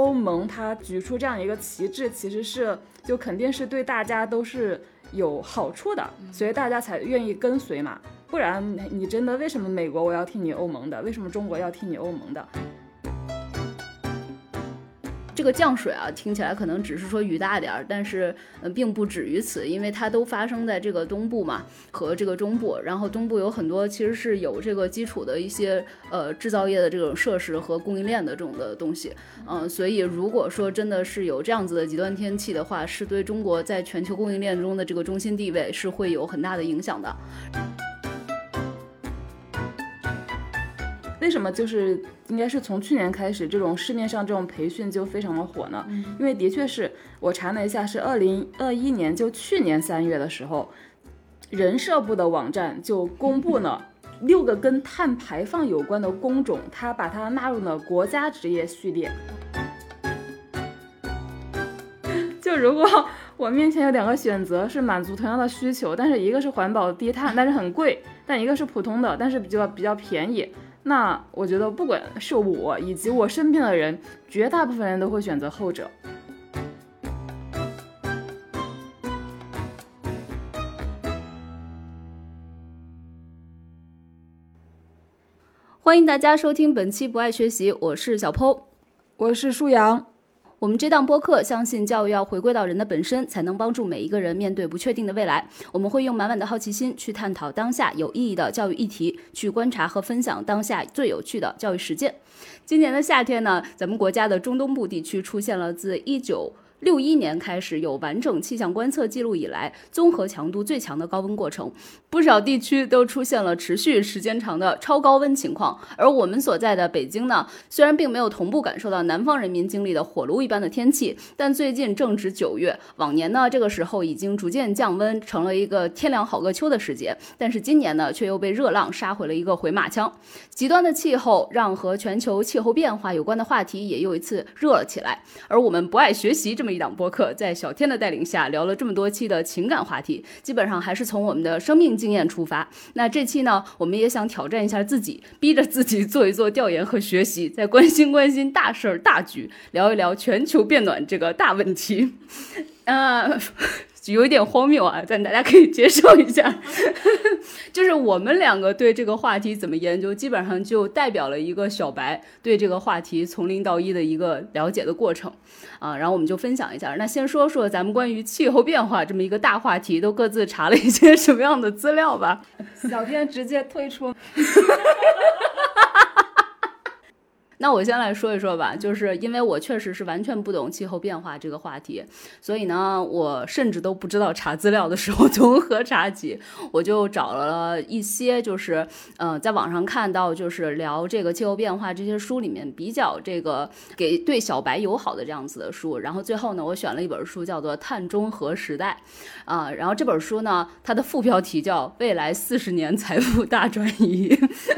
欧盟它举出这样一个旗帜，其实是就肯定是对大家都是有好处的，所以大家才愿意跟随嘛。不然你真的为什么美国我要听你欧盟的？为什么中国要听你欧盟的？这个降水啊，听起来可能只是说雨大点儿，但是呃，并不止于此，因为它都发生在这个东部嘛和这个中部，然后东部有很多其实是有这个基础的一些呃制造业的这种设施和供应链的这种的东西，嗯，所以如果说真的是有这样子的极端天气的话，是对中国在全球供应链中的这个中心地位是会有很大的影响的。为什么就是应该是从去年开始，这种市面上这种培训就非常的火呢？因为的确是我查了一下，是二零二一年，就去年三月的时候，人社部的网站就公布了 六个跟碳排放有关的工种，它把它纳入了国家职业序列。就如果我面前有两个选择，是满足同样的需求，但是一个是环保低碳，但是很贵；但一个是普通的，但是比较比较便宜。那我觉得，不管是我以及我身边的人，绝大部分人都会选择后者。欢迎大家收听本期《不爱学习》，我是小剖，我是舒阳。我们这档播客相信教育要回归到人的本身，才能帮助每一个人面对不确定的未来。我们会用满满的好奇心去探讨当下有意义的教育议题，去观察和分享当下最有趣的教育实践。今年的夏天呢，咱们国家的中东部地区出现了自一九。六一年开始有完整气象观测记录以来，综合强度最强的高温过程，不少地区都出现了持续时间长的超高温情况。而我们所在的北京呢，虽然并没有同步感受到南方人民经历的火炉一般的天气，但最近正值九月，往年呢这个时候已经逐渐降温，成了一个天凉好个秋的时节。但是今年呢，却又被热浪杀回了一个回马枪。极端的气候让和全球气候变化有关的话题也又一次热了起来。而我们不爱学习这么。一档播客在小天的带领下聊了这么多期的情感话题，基本上还是从我们的生命经验出发。那这期呢，我们也想挑战一下自己，逼着自己做一做调研和学习，再关心关心大事儿大局，聊一聊全球变暖这个大问题。呃。有一点荒谬啊，但大家可以接受一下。就是我们两个对这个话题怎么研究，基本上就代表了一个小白对这个话题从零到一的一个了解的过程啊。然后我们就分享一下。那先说说咱们关于气候变化这么一个大话题，都各自查了一些什么样的资料吧。小编直接退出。那我先来说一说吧，就是因为我确实是完全不懂气候变化这个话题，所以呢，我甚至都不知道查资料的时候从何查起，我就找了一些，就是嗯，在网上看到就是聊这个气候变化这些书里面比较这个给对小白友好的这样子的书，然后最后呢，我选了一本书叫做《碳中和时代》，啊，然后这本书呢，它的副标题叫《未来四十年财富大转移》，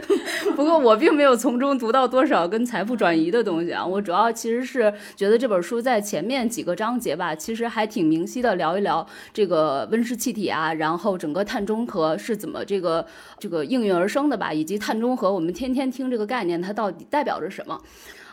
不过我并没有从中读到多少跟。财富转移的东西啊，我主要其实是觉得这本书在前面几个章节吧，其实还挺明晰的聊一聊这个温室气体啊，然后整个碳中和是怎么这个这个应运而生的吧，以及碳中和我们天天听这个概念，它到底代表着什么。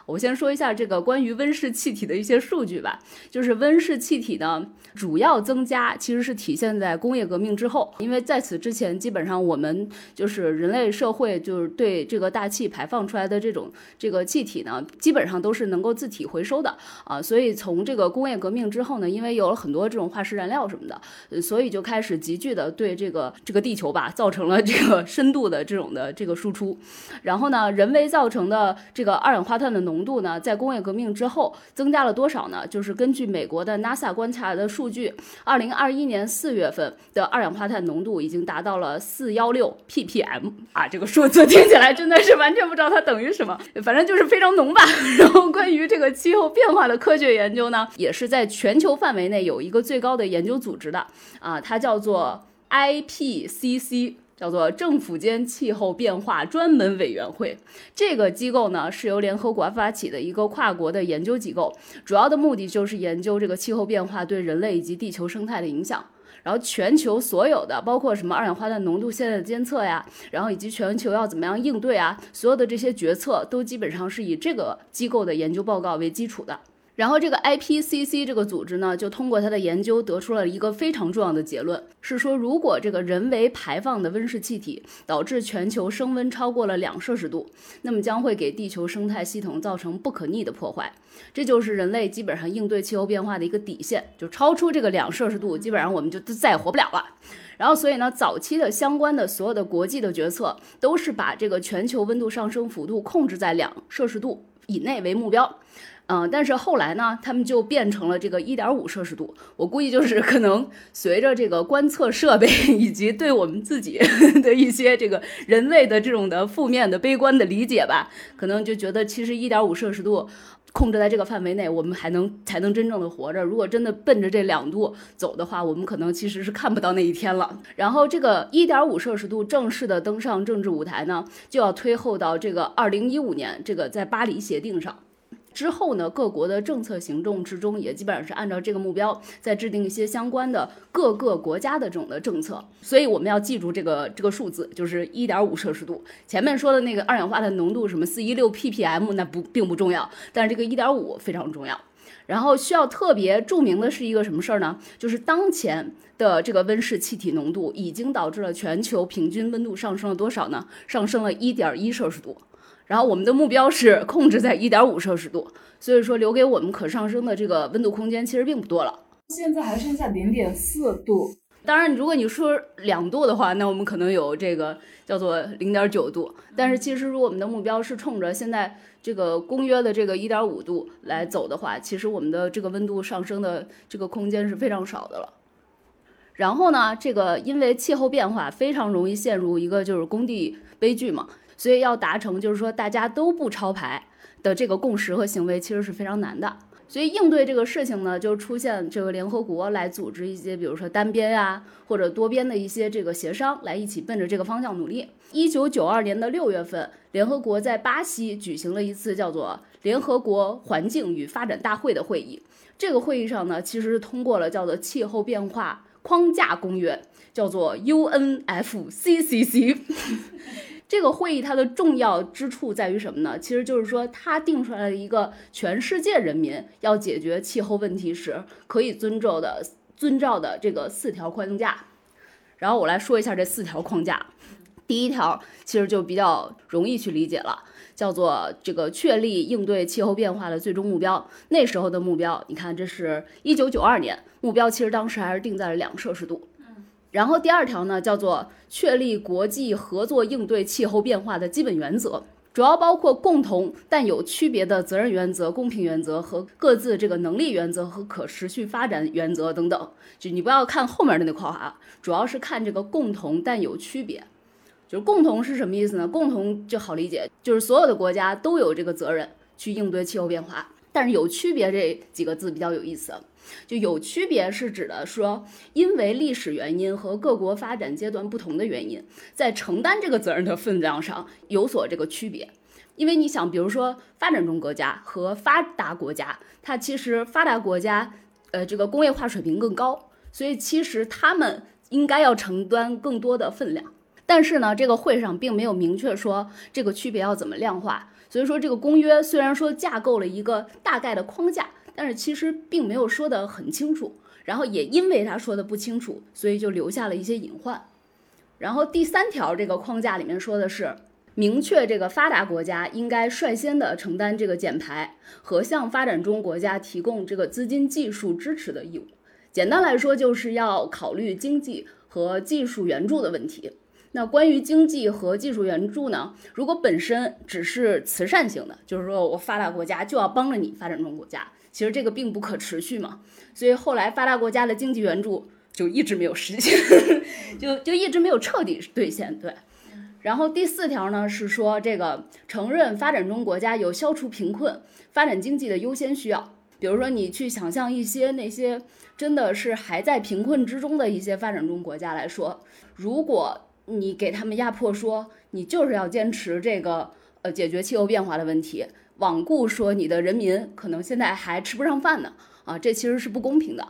我先说一下这个关于温室气体的一些数据吧。就是温室气体呢，主要增加其实是体现在工业革命之后，因为在此之前，基本上我们就是人类社会就是对这个大气排放出来的这种这个气体呢，基本上都是能够自体回收的啊。所以从这个工业革命之后呢，因为有了很多这种化石燃料什么的，所以就开始急剧的对这个这个地球吧，造成了这个深度的这种的这个输出。然后呢，人为造成的这个二氧化碳的浓度呢，在工业革命之后增加了多少呢？就是根据美国的 NASA 观察的数数据，二零二一年四月份的二氧化碳浓度已经达到了四幺六 ppm 啊，这个数字 听起来真的是完全不知道它等于什么，反正就是非常浓吧。然后关于这个气候变化的科学研究呢，也是在全球范围内有一个最高的研究组织的啊，它叫做 IPCC。叫做政府间气候变化专门委员会，这个机构呢是由联合国发起的一个跨国的研究机构，主要的目的就是研究这个气候变化对人类以及地球生态的影响。然后全球所有的，包括什么二氧化碳浓度现在的监测呀，然后以及全球要怎么样应对啊，所有的这些决策都基本上是以这个机构的研究报告为基础的。然后这个 IPCC 这个组织呢，就通过它的研究得出了一个非常重要的结论，是说如果这个人为排放的温室气体导致全球升温超过了两摄氏度，那么将会给地球生态系统造成不可逆的破坏。这就是人类基本上应对气候变化的一个底线，就超出这个两摄氏度，基本上我们就再也活不了了。然后，所以呢，早期的相关的所有的国际的决策都是把这个全球温度上升幅度控制在两摄氏度以内为目标。嗯，但是后来呢，他们就变成了这个一点五摄氏度。我估计就是 可能随着这个观测设备 以及对我们自己 的一些这个人类的这种的负面的悲观的理解吧，可能就觉得其实一点五摄氏度控制在这个范围内，我们还能才能真正的活着。如果真的奔着这两度走的话，我们可能其实是看不到那一天了。然后这个一点五摄氏度正式的登上政治舞台呢，就要推后到这个二零一五年，这个在巴黎协定上。之后呢，各国的政策行动之中也基本上是按照这个目标在制定一些相关的各个国家的这种的政策，所以我们要记住这个这个数字，就是一点五摄氏度。前面说的那个二氧化碳浓度什么四一六 ppm 那不并不重要，但是这个一点五非常重要。然后需要特别注明的是一个什么事儿呢？就是当前的这个温室气体浓度已经导致了全球平均温度上升了多少呢？上升了一点一摄氏度。然后我们的目标是控制在一点五摄氏度，所以说留给我们可上升的这个温度空间其实并不多了。现在还剩下零点四度。当然，如果你说两度的话，那我们可能有这个叫做零点九度。但是其实如果我们的目标是冲着现在这个公约的这个一点五度来走的话，其实我们的这个温度上升的这个空间是非常少的了。然后呢，这个因为气候变化非常容易陷入一个就是工地悲剧嘛。所以要达成就是说大家都不超牌的这个共识和行为，其实是非常难的。所以应对这个事情呢，就出现这个联合国来组织一些，比如说单边呀或者多边的一些这个协商，来一起奔着这个方向努力。一九九二年的六月份，联合国在巴西举行了一次叫做联合国环境与发展大会的会议。这个会议上呢，其实是通过了叫做气候变化框架公约，叫做 UNFCCC。这个会议它的重要之处在于什么呢？其实就是说，它定出来了一个全世界人民要解决气候问题时可以遵照的遵照的这个四条框架。然后我来说一下这四条框架。第一条其实就比较容易去理解了，叫做这个确立应对气候变化的最终目标。那时候的目标，你看，这是一九九二年目标，其实当时还是定在了两摄氏度。然后第二条呢，叫做确立国际合作应对气候变化的基本原则，主要包括共同但有区别的责任原则、公平原则和各自这个能力原则和可持续发展原则等等。就你不要看后面的那块啊，主要是看这个共同但有区别。就是共同是什么意思呢？共同就好理解，就是所有的国家都有这个责任去应对气候变化。但是有区别这几个字比较有意思。就有区别是指的说，因为历史原因和各国发展阶段不同的原因，在承担这个责任的分量上有所这个区别。因为你想，比如说发展中国家和发达国家，它其实发达国家，呃，这个工业化水平更高，所以其实他们应该要承担更多的分量。但是呢，这个会上并没有明确说这个区别要怎么量化，所以说这个公约虽然说架构了一个大概的框架。但是其实并没有说得很清楚，然后也因为他说的不清楚，所以就留下了一些隐患。然后第三条这个框架里面说的是，明确这个发达国家应该率先的承担这个减排和向发展中国家提供这个资金技术支持的义务。简单来说，就是要考虑经济和技术援助的问题。那关于经济和技术援助呢？如果本身只是慈善性的，就是说我发达国家就要帮着你发展中国家。其实这个并不可持续嘛，所以后来发达国家的经济援助就一直没有实现，就就一直没有彻底兑现。对，然后第四条呢是说这个承认发展中国家有消除贫困、发展经济的优先需要。比如说你去想象一些那些真的是还在贫困之中的一些发展中国家来说，如果你给他们压迫说你就是要坚持这个呃解决气候变化的问题。罔顾说你的人民可能现在还吃不上饭呢，啊，这其实是不公平的。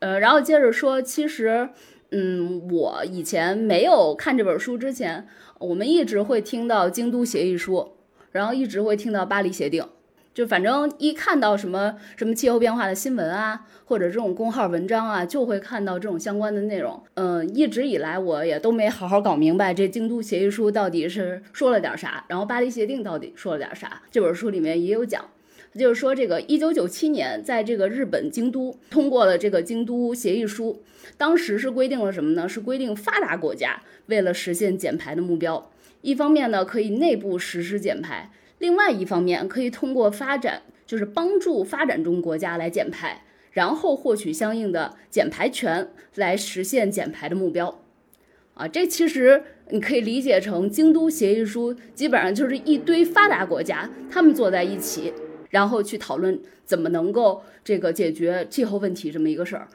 呃，然后接着说，其实，嗯，我以前没有看这本书之前，我们一直会听到京都协议书，然后一直会听到巴黎协定，就反正一看到什么什么气候变化的新闻啊，或者这种公号文章啊，就会看到这种相关的内容。嗯，一直以来我也都没好好搞明白这京都协议书到底是说了点啥，然后巴黎协定到底说了点啥。这本书里面也有讲，就是说这个一九九七年在这个日本京都通过了这个京都协议书，当时是规定了什么呢？是规定发达国家为了实现减排的目标，一方面呢可以内部实施减排。另外一方面，可以通过发展，就是帮助发展中国家来减排，然后获取相应的减排权，来实现减排的目标。啊，这其实你可以理解成京都协议书，基本上就是一堆发达国家，他们坐在一起，然后去讨论怎么能够这个解决气候问题这么一个事儿。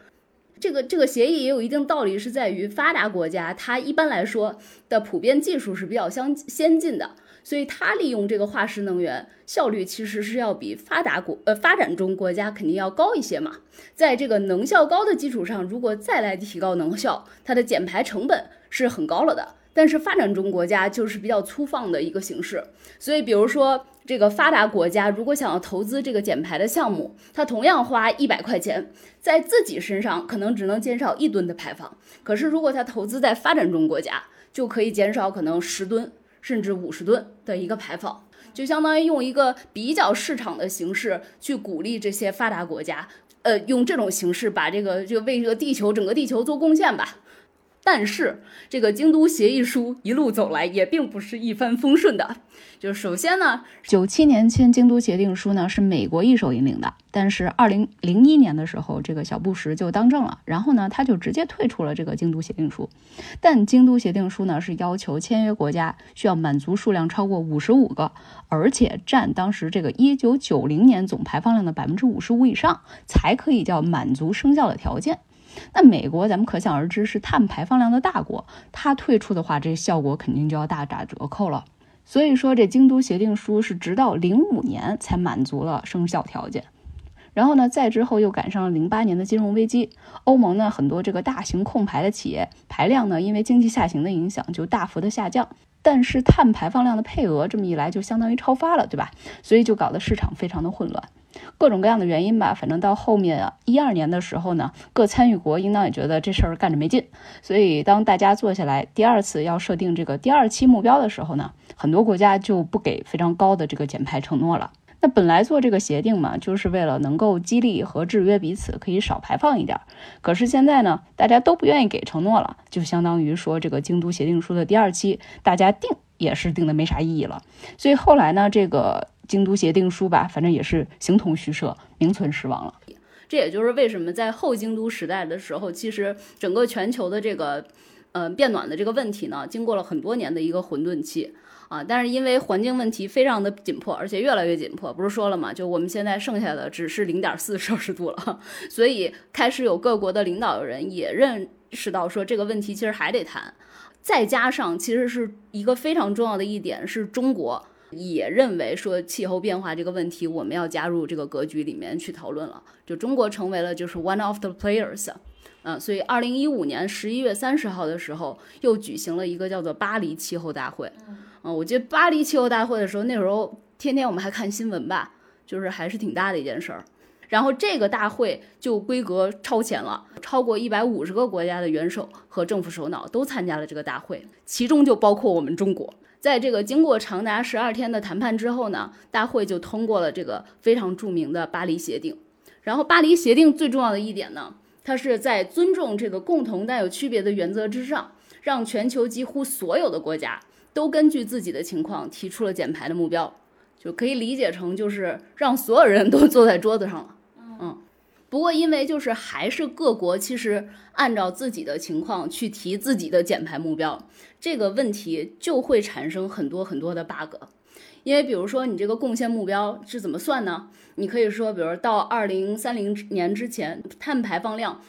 这个这个协议也有一定道理，是在于发达国家，它一般来说的普遍技术是比较相先进的。所以它利用这个化石能源效率其实是要比发达国呃发展中国家肯定要高一些嘛。在这个能效高的基础上，如果再来提高能效，它的减排成本是很高了的。但是发展中国家就是比较粗放的一个形式，所以比如说这个发达国家如果想要投资这个减排的项目，它同样花一百块钱，在自己身上可能只能减少一吨的排放，可是如果它投资在发展中国家，就可以减少可能十吨。甚至五十吨的一个排放，就相当于用一个比较市场的形式去鼓励这些发达国家，呃，用这种形式把这个就为这个地球整个地球做贡献吧。但是这个京都协议书一路走来也并不是一帆风顺的。就首先呢，九七年签京都协定书呢是美国一手引领的，但是二零零一年的时候，这个小布什就当政了，然后呢他就直接退出了这个京都协定书。但京都协定书呢是要求签约国家需要满足数量超过五十五个，而且占当时这个一九九零年总排放量的百分之五十五以上，才可以叫满足生效的条件。那美国咱们可想而知是碳排放量的大国，它退出的话，这效果肯定就要大打折扣了。所以说，这京都协定书是直到零五年才满足了生效条件。然后呢，再之后又赶上了零八年的金融危机，欧盟呢很多这个大型控排的企业排量呢，因为经济下行的影响就大幅的下降，但是碳排放量的配额这么一来就相当于超发了，对吧？所以就搞得市场非常的混乱。各种各样的原因吧，反正到后面啊，一二年的时候呢，各参与国应当也觉得这事儿干着没劲，所以当大家坐下来第二次要设定这个第二期目标的时候呢，很多国家就不给非常高的这个减排承诺了。那本来做这个协定嘛，就是为了能够激励和制约彼此，可以少排放一点。可是现在呢，大家都不愿意给承诺了，就相当于说这个京都协定书的第二期，大家定也是定的没啥意义了。所以后来呢，这个。京都协定书吧，反正也是形同虚设，名存实亡了。这也就是为什么在后京都时代的时候，其实整个全球的这个，呃，变暖的这个问题呢，经过了很多年的一个混沌期啊。但是因为环境问题非常的紧迫，而且越来越紧迫，不是说了嘛，就我们现在剩下的只是零点四摄氏度了，所以开始有各国的领导人也认识到说这个问题其实还得谈。再加上其实是一个非常重要的一点是中国。也认为说气候变化这个问题，我们要加入这个格局里面去讨论了。就中国成为了就是 one of the players，嗯，所以二零一五年十一月三十号的时候，又举行了一个叫做巴黎气候大会。嗯，我记得巴黎气候大会的时候，那时候天天我们还看新闻吧，就是还是挺大的一件事儿。然后这个大会就规格超前了，超过一百五十个国家的元首和政府首脑都参加了这个大会，其中就包括我们中国。在这个经过长达十二天的谈判之后呢，大会就通过了这个非常著名的巴黎协定。然后巴黎协定最重要的一点呢，它是在尊重这个共同但有区别的原则之上，让全球几乎所有的国家都根据自己的情况提出了减排的目标，就可以理解成就是让所有人都坐在桌子上了。不过，因为就是还是各国其实按照自己的情况去提自己的减排目标，这个问题就会产生很多很多的 bug。因为比如说你这个贡献目标是怎么算呢？你可以说，比如到二零三零年之前，碳排放量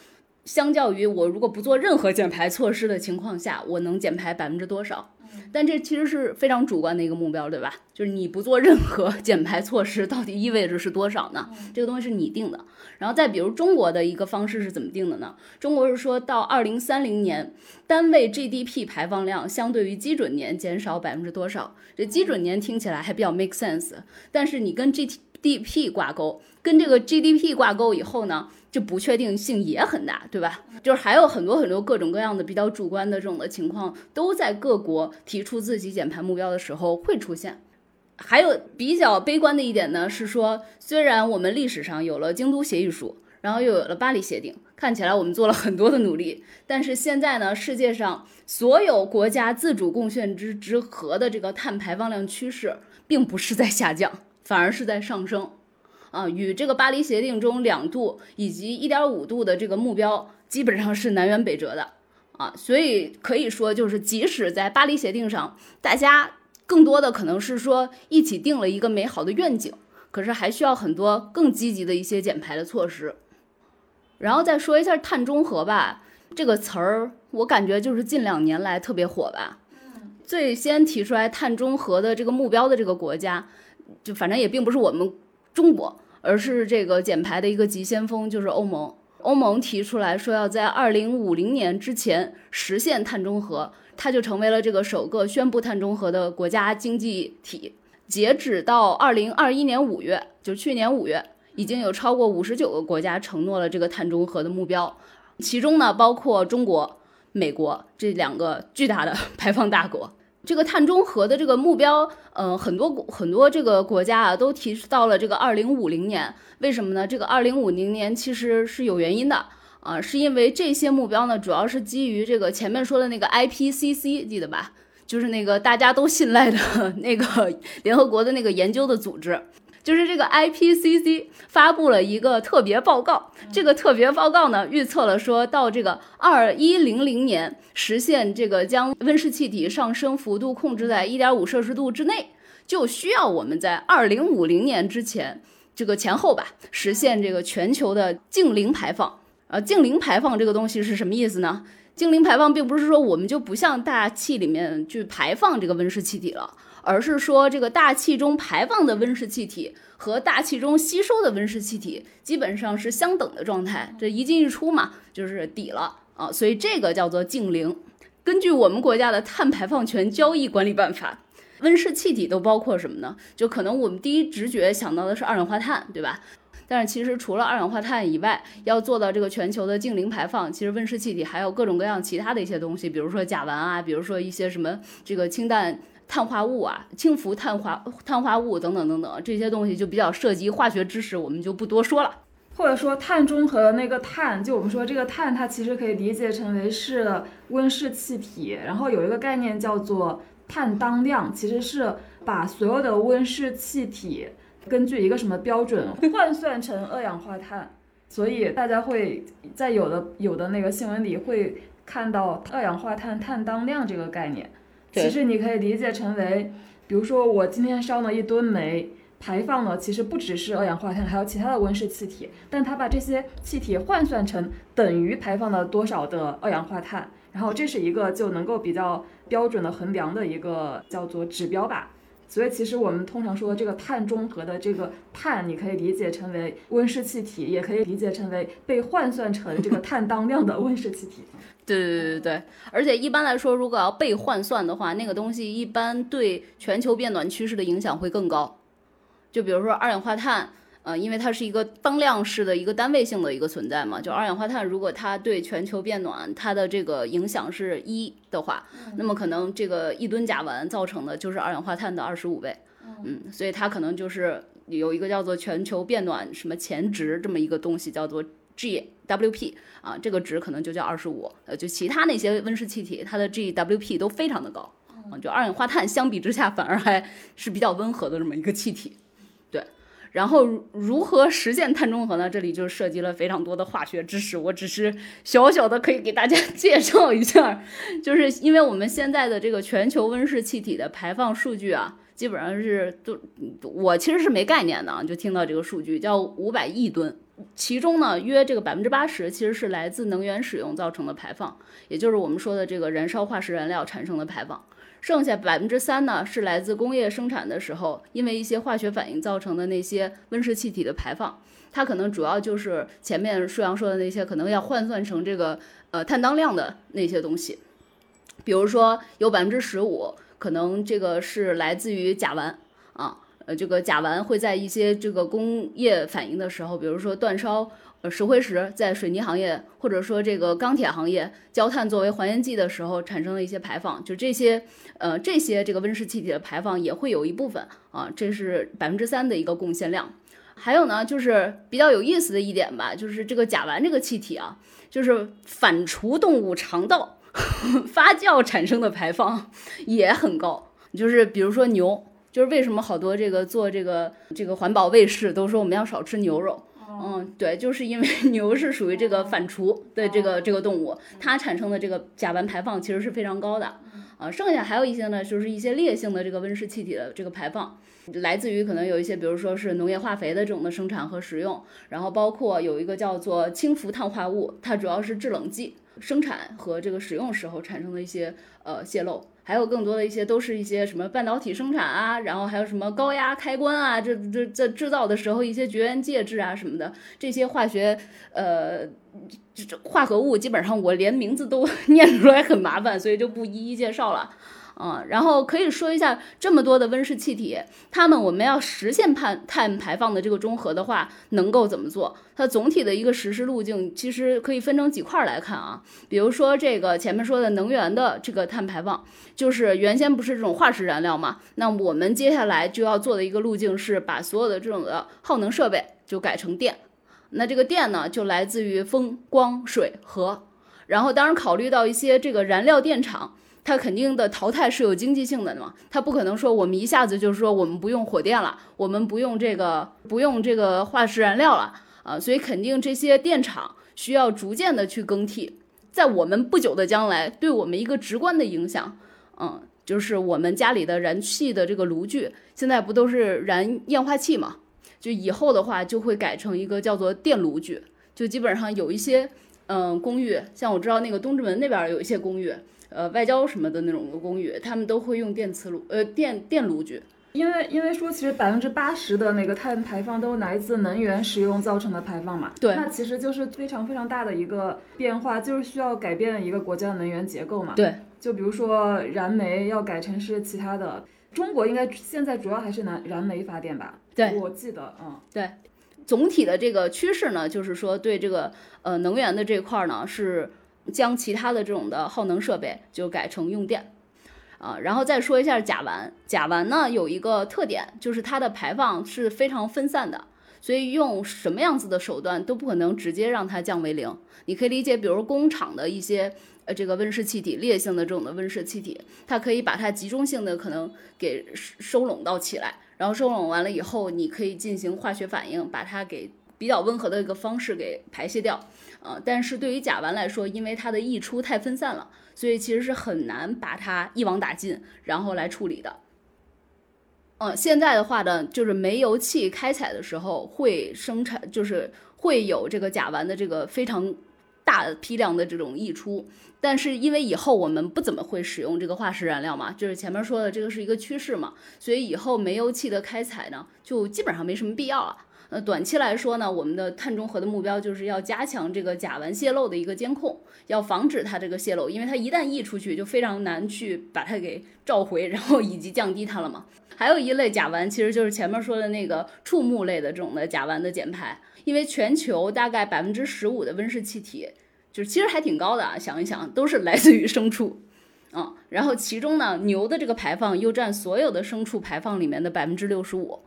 相较于我如果不做任何减排措施的情况下，我能减排百分之多少？但这其实是非常主观的一个目标，对吧？就是你不做任何 减排措施，到底意味着是多少呢？这个东西是你定的。然后再比如中国的一个方式是怎么定的呢？中国是说到二零三零年，单位 GDP 排放量相对于基准年减少百分之多少？这基准年听起来还比较 make sense，但是你跟 GDP 挂钩，跟这个 GDP 挂钩以后呢，就不确定性也很大，对吧？就是还有很多很多各种各样的比较主观的这种的情况，都在各国提出自己减排目标的时候会出现。还有比较悲观的一点呢，是说虽然我们历史上有了京都协议书，然后又有了巴黎协定，看起来我们做了很多的努力，但是现在呢，世界上所有国家自主贡献之之和的这个碳排放量趋势，并不是在下降，反而是在上升，啊，与这个巴黎协定中两度以及一点五度的这个目标基本上是南辕北辙的，啊，所以可以说就是即使在巴黎协定上，大家。更多的可能是说一起定了一个美好的愿景，可是还需要很多更积极的一些减排的措施。然后再说一下碳中和吧，这个词儿我感觉就是近两年来特别火吧。最先提出来碳中和的这个目标的这个国家，就反正也并不是我们中国，而是这个减排的一个急先锋，就是欧盟。欧盟提出来说要在二零五零年之前实现碳中和。它就成为了这个首个宣布碳中和的国家经济体。截止到二零二一年五月，就去年五月，已经有超过五十九个国家承诺了这个碳中和的目标，其中呢包括中国、美国这两个巨大的 排放大国。这个碳中和的这个目标，呃，很多很多这个国家啊都提到了这个二零五零年。为什么呢？这个二零五零年其实是有原因的。啊，是因为这些目标呢，主要是基于这个前面说的那个 IPCC，记得吧？就是那个大家都信赖的 那个联合国的那个研究的组织，就是这个 IPCC 发布了一个特别报告。这个特别报告呢，预测了说到这个二一零零年实现这个将温室气体上升幅度控制在一点五摄氏度之内，就需要我们在二零五零年之前这个前后吧，实现这个全球的净零排放。呃，净零排放这个东西是什么意思呢？净零排放并不是说我们就不向大气里面去排放这个温室气体了，而是说这个大气中排放的温室气体和大气中吸收的温室气体基本上是相等的状态，这一进一出嘛，就是抵了啊，所以这个叫做净零。根据我们国家的碳排放权交易管理办法，温室气体都包括什么呢？就可能我们第一直觉想到的是二氧化碳，对吧？但是其实除了二氧化碳以外，要做到这个全球的净零排放，其实温室气体还有各种各样其他的一些东西，比如说甲烷啊，比如说一些什么这个氢氮碳化物啊、氢氟碳化碳化物等等等等这些东西就比较涉及化学知识，我们就不多说了。或者说碳中和的那个碳，就我们说这个碳，它其实可以理解成为是温室气体，然后有一个概念叫做碳当量，其实是把所有的温室气体。根据一个什么标准换算成二氧化碳，所以大家会在有的有的那个新闻里会看到二氧化碳碳当量这个概念。其实你可以理解成为，比如说我今天烧了一吨煤，排放的其实不只是二氧化碳，还有其他的温室气体，但它把这些气体换算成等于排放了多少的二氧化碳，然后这是一个就能够比较标准的衡量的一个叫做指标吧。所以，其实我们通常说这个碳中和的这个碳，你可以理解成为温室气体，也可以理解成为被换算成这个碳当量的温室气体。对对对对对，而且一般来说，如果要被换算的话，那个东西一般对全球变暖趋势的影响会更高。就比如说二氧化碳。呃，因为它是一个当量式的一个单位性的一个存在嘛，就二氧化碳，如果它对全球变暖它的这个影响是一的话，那么可能这个一吨甲烷造成的就是二氧化碳的二十五倍，嗯，所以它可能就是有一个叫做全球变暖什么前值这么一个东西，叫做 GWP 啊，这个值可能就叫二十五，呃，就其他那些温室气体它的 GWP 都非常的高，嗯，就二氧化碳相比之下反而还是比较温和的这么一个气体。对然后如何实现碳中和呢？这里就涉及了非常多的化学知识，我只是小小的可以给大家 介绍一下，就是因为我们现在的这个全球温室气体的排放数据啊，基本上是都我其实是没概念的啊，就听到这个数据叫五百亿吨，其中呢约这个百分之八十其实是来自能源使用造成的排放，也就是我们说的这个燃烧化石燃料产生的排放。剩下百分之三呢，是来自工业生产的时候，因为一些化学反应造成的那些温室气体的排放。它可能主要就是前面舒阳说的那些，可能要换算成这个呃碳当量的那些东西。比如说有百分之十五可能这个是来自于甲烷啊，呃，这个甲烷会在一些这个工业反应的时候，比如说煅烧呃石灰石，在水泥行业或者说这个钢铁行业，焦炭作为还原剂的时候产生的一些排放，就这些呃这些这个温室气体的排放也会有一部分啊，这是百分之三的一个贡献量。还有呢，就是比较有意思的一点吧，就是这个甲烷这个气体啊，就是反刍动物肠道 发酵产生的排放也很高，就是比如说牛。就是为什么好多这个做这个这个环保卫士都说我们要少吃牛肉，嗯，对，就是因为 牛是属于这个反刍的这个这个动物，它产生的这个甲烷排放其实是非常高的，啊，剩下还有一些呢，就是一些烈性的这个温室气体的这个排放，来自于可能有一些，比如说是农业化肥的这种的生产和使用，然后包括有一个叫做氢氟碳化物，它主要是制冷剂生产和这个使用时候产生的一些呃泄漏。还有更多的一些都是一些什么半导体生产啊，然后还有什么高压开关啊，这这这制造的时候一些绝缘介质啊什么的，这些化学呃这这化合物基本上我连名字都 念出来很麻烦，所以就不一一介绍了。啊，然后可以说一下这么多的温室气体，它们我们要实现碳碳排放的这个中和的话，能够怎么做？它总体的一个实施路径其实可以分成几块来看啊。比如说这个前面说的能源的这个碳排放，就是原先不是这种化石燃料嘛，那我们接下来就要做的一个路径是把所有的这种的耗能设备就改成电，那这个电呢就来自于风、光、水、核，然后当然考虑到一些这个燃料电厂。它肯定的淘汰是有经济性的嘛，它不可能说我们一下子就是说我们不用火电了，我们不用这个不用这个化石燃料了啊，所以肯定这些电厂需要逐渐的去更替，在我们不久的将来，对我们一个直观的影响，嗯，就是我们家里的燃气的这个炉具，现在不都是燃液化气嘛，就以后的话就会改成一个叫做电炉具，就基本上有一些嗯公寓，像我知道那个东直门那边有一些公寓。呃，外交什么的那种的公寓，他们都会用电磁炉，呃，电电炉具，因为因为说其实百分之八十的那个碳排放都来自能源使用造成的排放嘛，对，那其实就是非常非常大的一个变化，就是需要改变一个国家的能源结构嘛，对，就比如说燃煤要改成是其他的，中国应该现在主要还是燃燃煤发电吧，对，我记得，嗯，对，总体的这个趋势呢，就是说对这个呃能源的这块呢是。将其他的这种的耗能设备就改成用电，啊，然后再说一下甲烷。甲烷呢有一个特点，就是它的排放是非常分散的，所以用什么样子的手段都不可能直接让它降为零。你可以理解，比如工厂的一些呃这个温室气体，烈性的这种的温室气体，它可以把它集中性的可能给收拢到起来，然后收拢完了以后，你可以进行化学反应，把它给比较温和的一个方式给排泄掉。呃，但是对于甲烷来说，因为它的溢出太分散了，所以其实是很难把它一网打尽，然后来处理的。嗯，现在的话呢，就是煤油气开采的时候会生产，就是会有这个甲烷的这个非常大批量的这种溢出。但是因为以后我们不怎么会使用这个化石燃料嘛，就是前面说的这个是一个趋势嘛，所以以后煤油气的开采呢，就基本上没什么必要了。呃，短期来说呢，我们的碳中和的目标就是要加强这个甲烷泄漏的一个监控，要防止它这个泄漏，因为它一旦溢出去，就非常难去把它给召回，然后以及降低它了嘛。还有一类甲烷，其实就是前面说的那个畜牧类的这种的甲烷的减排，因为全球大概百分之十五的温室气体，就是其实还挺高的啊，想一想都是来自于牲畜，嗯，然后其中呢，牛的这个排放又占所有的牲畜排放里面的百分之六十五。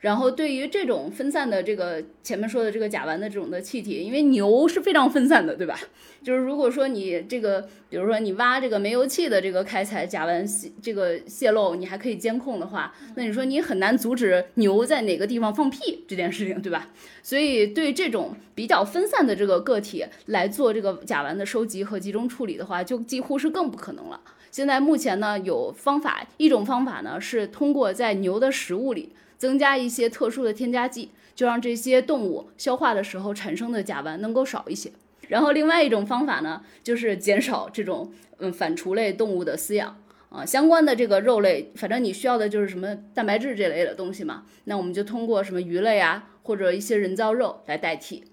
然后对于这种分散的这个前面说的这个甲烷的这种的气体，因为牛是非常分散的，对吧？就是如果说你这个，比如说你挖这个煤油气的这个开采甲烷泄这个泄漏，你还可以监控的话，那你说你很难阻止牛在哪个地方放屁这件事情，对吧？所以对这种比较分散的这个个体来做这个甲烷的收集和集中处理的话，就几乎是更不可能了。现在目前呢有方法，一种方法呢是通过在牛的食物里。增加一些特殊的添加剂，就让这些动物消化的时候产生的甲烷能够少一些。然后另外一种方法呢，就是减少这种嗯反刍类动物的饲养啊，相关的这个肉类，反正你需要的就是什么蛋白质这类的东西嘛，那我们就通过什么鱼类啊或者一些人造肉来代替。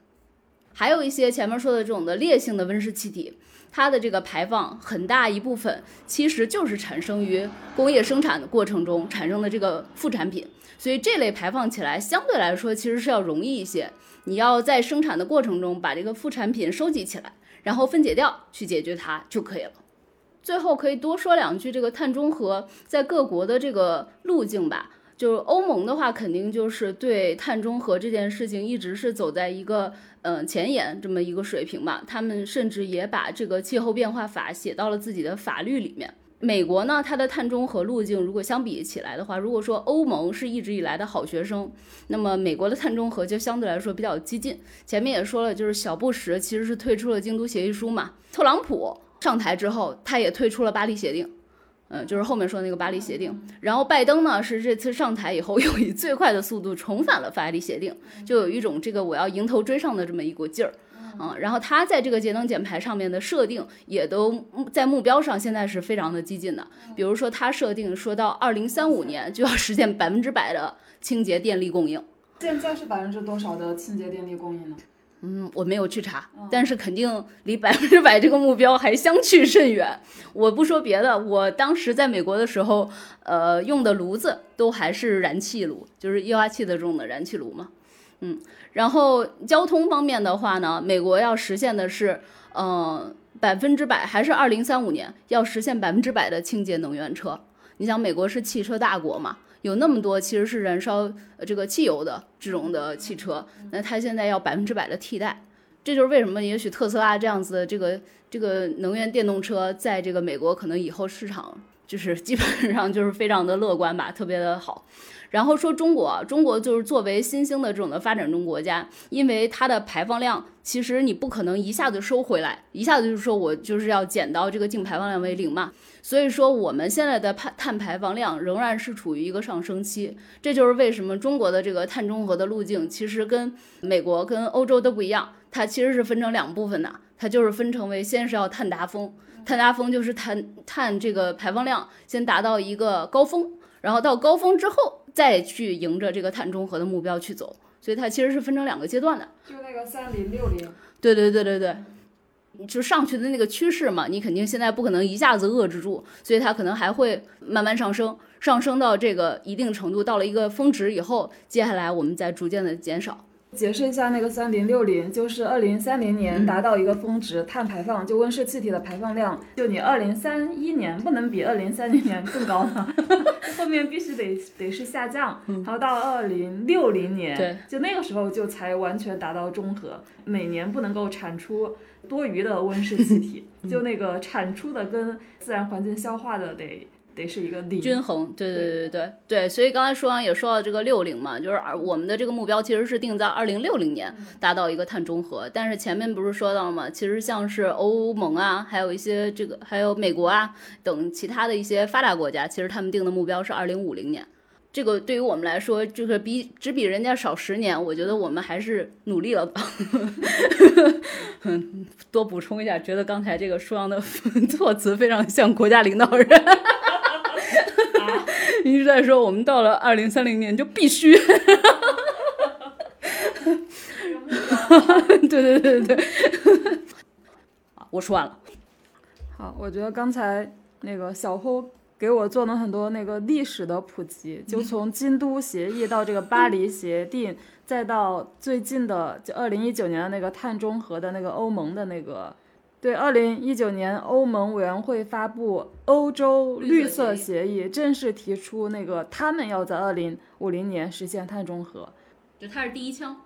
还有一些前面说的这种的烈性的温室气体，它的这个排放很大一部分其实就是产生于工业生产的过程中产生的这个副产品，所以这类排放起来相对来说其实是要容易一些。你要在生产的过程中把这个副产品收集起来，然后分解掉去解决它就可以了。最后可以多说两句这个碳中和在各国的这个路径吧。就是欧盟的话，肯定就是对碳中和这件事情一直是走在一个嗯前沿这么一个水平吧。他们甚至也把这个气候变化法写到了自己的法律里面。美国呢，它的碳中和路径如果相比起来的话，如果说欧盟是一直以来的好学生，那么美国的碳中和就相对来说比较激进。前面也说了，就是小布什其实是退出了京都协议书嘛，特朗普上台之后，他也退出了巴黎协定。嗯，就是后面说那个巴黎协定，然后拜登呢是这次上台以后 又以最快的速度重返了巴黎协定，就有一种这个我要迎头追上的这么一股劲儿，嗯，然后他在这个节能减排上面的设定也都在目标上现在是非常的激进的，比如说他设定说到二零三五年就要实现百分之百的清洁电力供应，现在是百分之多少的清洁电力供应呢？嗯，我没有去查，但是肯定离百分之百这个目标还相去甚远。我不说别的，我当时在美国的时候，呃，用的炉子都还是燃气炉，就是液化气的这种的燃气炉嘛。嗯，然后交通方面的话呢，美国要实现的是，嗯，百分之百还是二零三五年要实现百分之百的清洁能源车。你想，美国是汽车大国嘛？有那么多其实是燃烧这个汽油的这种的汽车，那它现在要百分之百的替代，这就是为什么也许特斯拉这样子的这个这个能源电动车在这个美国可能以后市场就是基本上就是非常的乐观吧，特别的好。然后说中国，中国就是作为新兴的这种的发展中国家，因为它的排放量其实你不可能一下子收回来，一下子就是说我就是要减到这个净排放量为零嘛。所以说我们现在的碳碳排放量仍然是处于一个上升期，这就是为什么中国的这个碳中和的路径其实跟美国跟欧洲都不一样，它其实是分成两部分的，它就是分成为先是要碳达峰，碳达峰就是碳碳这个排放量先达到一个高峰，然后到高峰之后再去迎着这个碳中和的目标去走，所以它其实是分成两个阶段的。就那个三零六零。对对对对对。就上去的那个趋势嘛，你肯定现在不可能一下子遏制住，所以它可能还会慢慢上升，上升到这个一定程度，到了一个峰值以后，接下来我们再逐渐的减少。解释一下那个三零六零，就是二零三零年达到一个峰值，碳排放就温室气体的排放量，就你二零三一年不能比二零三零年更高了，后面必须得得是下降，然后到二零六零年，就那个时候就才完全达到中和，每年不能够产出。多余的温室气体，就那个产出的跟自然环境消化的得得是一个均衡。对对对对对，所以刚才说完也说到这个六零嘛，就是我们的这个目标其实是定在二零六零年达到一个碳中和。但是前面不是说到了吗？其实像是欧盟啊，还有一些这个还有美国啊等其他的一些发达国家，其实他们定的目标是二零五零年。这个对于我们来说，就是比只比人家少十年，我觉得我们还是努力了吧。嗯，多补充一下，觉得刚才这个舒阳的 措辞非常像国家领导人，一直在说我们到了二零三零年就必须。对对对对对。我说完了。好，我觉得刚才那个小呼。给我做了很多那个历史的普及，就从京都协议到这个巴黎协定，再到最近的就二零一九年的那个碳中和的那个欧盟的那个，对，二零一九年欧盟委员会发布欧洲绿色协议，正式提出那个他们要在二零五零年实现碳中和，就它是第一枪。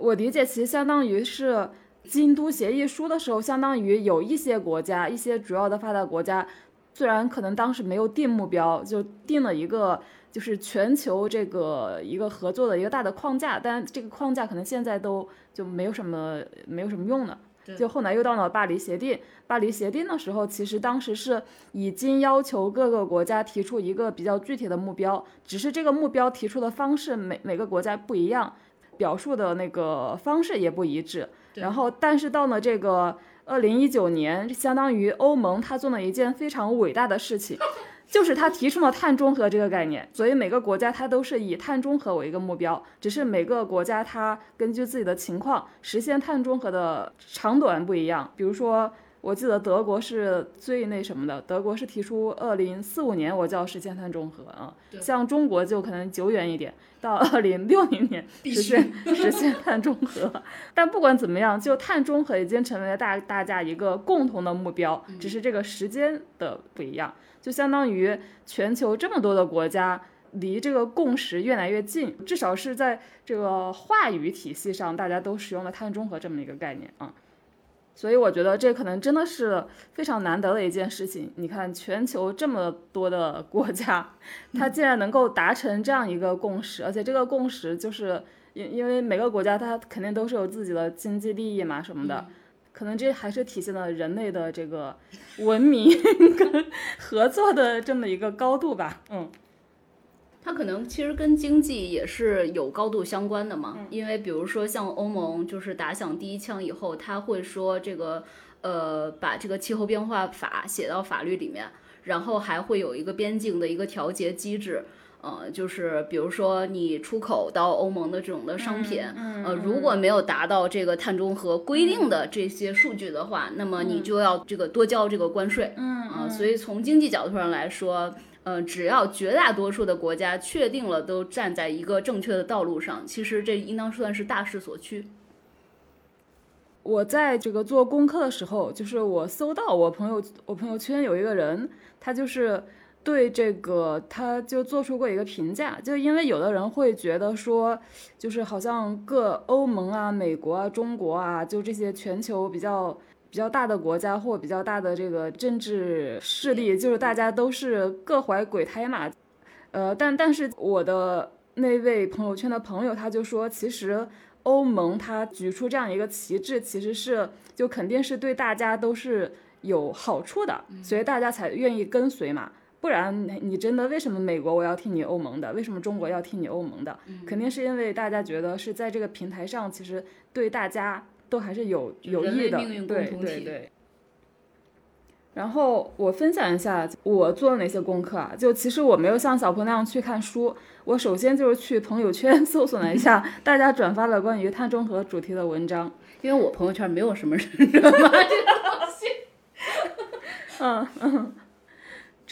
我理解其实相当于是京都协议书的时候，相当于有一些国家，一些主要的发达国家。虽然可能当时没有定目标，就定了一个就是全球这个一个合作的一个大的框架，但这个框架可能现在都就没有什么没有什么用了。就后来又到了巴黎协定，巴黎协定的时候，其实当时是已经要求各个国家提出一个比较具体的目标，只是这个目标提出的方式每每个国家不一样，表述的那个方式也不一致。然后，但是到了这个。二零一九年，相当于欧盟，他做了一件非常伟大的事情，就是他提出了碳中和这个概念，所以每个国家它都是以碳中和为一个目标，只是每个国家它根据自己的情况实现碳中和的长短不一样。比如说，我记得德国是最那什么的，德国是提出二零四五年我就要实现碳中和啊，像中国就可能久远一点，到二零六零年实现实现碳中和。但不管怎么样，就碳中和已经成为了大大家一个共同的目标，只是这个时间的不一样。就相当于全球这么多的国家离这个共识越来越近，至少是在这个话语体系上，大家都使用了碳中和这么一个概念啊。所以我觉得这可能真的是非常难得的一件事情。你看，全球这么多的国家，它竟然能够达成这样一个共识，而且这个共识就是因因为每个国家它肯定都是有自己的经济利益嘛什么的。可能这还是体现了人类的这个文明跟合作的这么一个高度吧。嗯，它可能其实跟经济也是有高度相关的嘛。因为比如说像欧盟，就是打响第一枪以后，他会说这个呃，把这个气候变化法写到法律里面，然后还会有一个边境的一个调节机制。呃，就是比如说你出口到欧盟的这种的商品，呃，如果没有达到这个碳中和规定的这些数据的话，那么你就要这个多交这个关税。嗯啊，所以从经济角度上来说，呃，只要绝大多数的国家确定了都站在一个正确的道路上，其实这应当算是大势所趋。我在这个做功课的时候，就是我搜到我朋友我朋友圈有一个人，他就是。对这个，他就做出过一个评价，就因为有的人会觉得说，就是好像各欧盟啊、美国啊、中国啊，就这些全球比较比较大的国家或比较大的这个政治势力，就是大家都是各怀鬼胎嘛。呃，但但是我的那位朋友圈的朋友他就说，其实欧盟他举出这样一个旗帜，其实是就肯定是对大家都是有好处的，所以大家才愿意跟随嘛。不然你真的为什么美国我要听你欧盟的？为什么中国要听你欧盟的？肯定是因为大家觉得是在这个平台上，其实对大家都还是有有益的。对对对。然后我分享一下我做了哪些功课啊？就其实我没有像小鹏那样去看书，我首先就是去朋友圈 搜索了一下大家转发了关于碳中和主题的文章，因为我朋友圈没有什么人转发 这个东西。嗯嗯。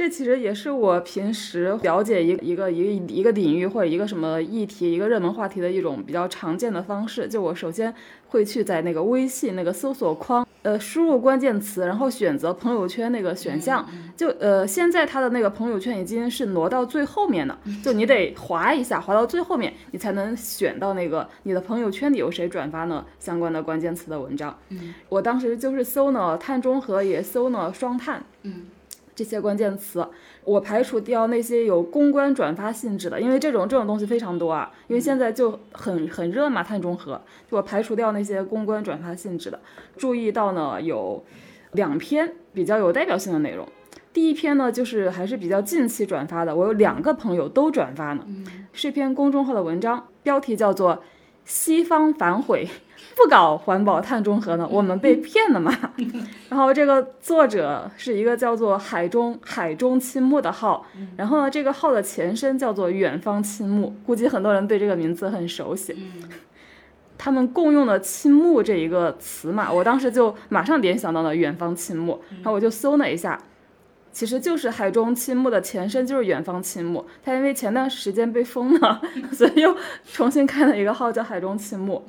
这其实也是我平时了解一一个一个一个领域或者一个什么议题、一个热门话题的一种比较常见的方式。就我首先会去在那个微信那个搜索框，呃，输入关键词，然后选择朋友圈那个选项。就呃，现在他的那个朋友圈已经是挪到最后面了，就你得滑一下，滑到最后面，你才能选到那个你的朋友圈里有谁转发呢相关的关键词的文章。我当时就是搜呢碳中和，也搜呢双碳。嗯。这些关键词，我排除掉那些有公关转发性质的，因为这种这种东西非常多啊。因为现在就很很热嘛，碳中和，我排除掉那些公关转发性质的。注意到呢，有两篇比较有代表性的内容。第一篇呢，就是还是比较近期转发的，我有两个朋友都转发呢，是一篇公众号的文章，标题叫做《西方反悔》。不搞环保碳中和呢？我们被骗了嘛？然后这个作者是一个叫做海中海中青木的号，然后呢，这个号的前身叫做远方青木，估计很多人对这个名字很熟悉。他们共用的青木这一个词嘛，我当时就马上联想到了远方青木，然后我就搜了一下。其实就是海中青木的前身，就是远方青木。它因为前段时间被封了，所以又重新开了一个号叫海中青木。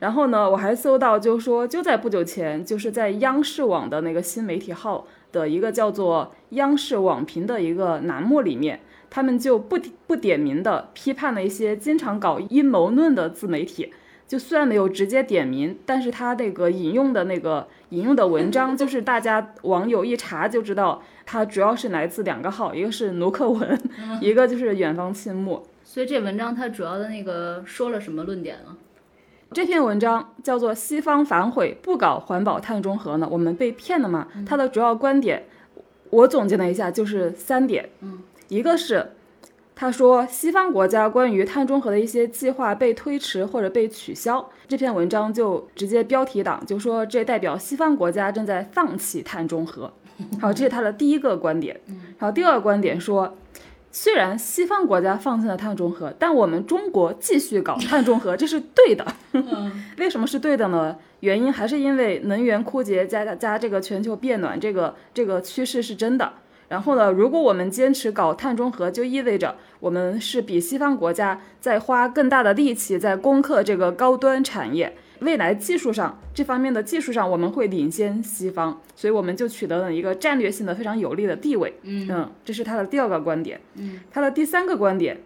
然后呢，我还搜到，就是说就在不久前，就是在央视网的那个新媒体号的一个叫做央视网评的一个栏目里面，他们就不不点名的批判了一些经常搞阴谋论的自媒体。就虽然没有直接点名，但是他那个引用的那个引用的文章，就是大家网友一查就知道，它主要是来自两个号，一个是卢克文，一个就是远方青木。所以这文章它主要的那个说了什么论点呢？这篇文章叫做《西方反悔不搞环保碳中和呢，我们被骗了吗？它的主要观点，我总结了一下，就是三点。嗯，一个是。他说，西方国家关于碳中和的一些计划被推迟或者被取消。这篇文章就直接标题党就说，这代表西方国家正在放弃碳中和。好，这是他的第一个观点。然后第二个观点说，虽然西方国家放弃了碳中和，但我们中国继续搞碳中和，这是对的。为什么是对的呢？原因还是因为能源枯竭加加这个全球变暖这个这个趋势是真的。然后呢，如果我们坚持搞碳中和，就意味着我们是比西方国家在花更大的力气在攻克这个高端产业。未来技术上这方面的技术上，我们会领先西方，所以我们就取得了一个战略性的非常有利的地位。嗯这是他的第二个观点。嗯，他的第三个观点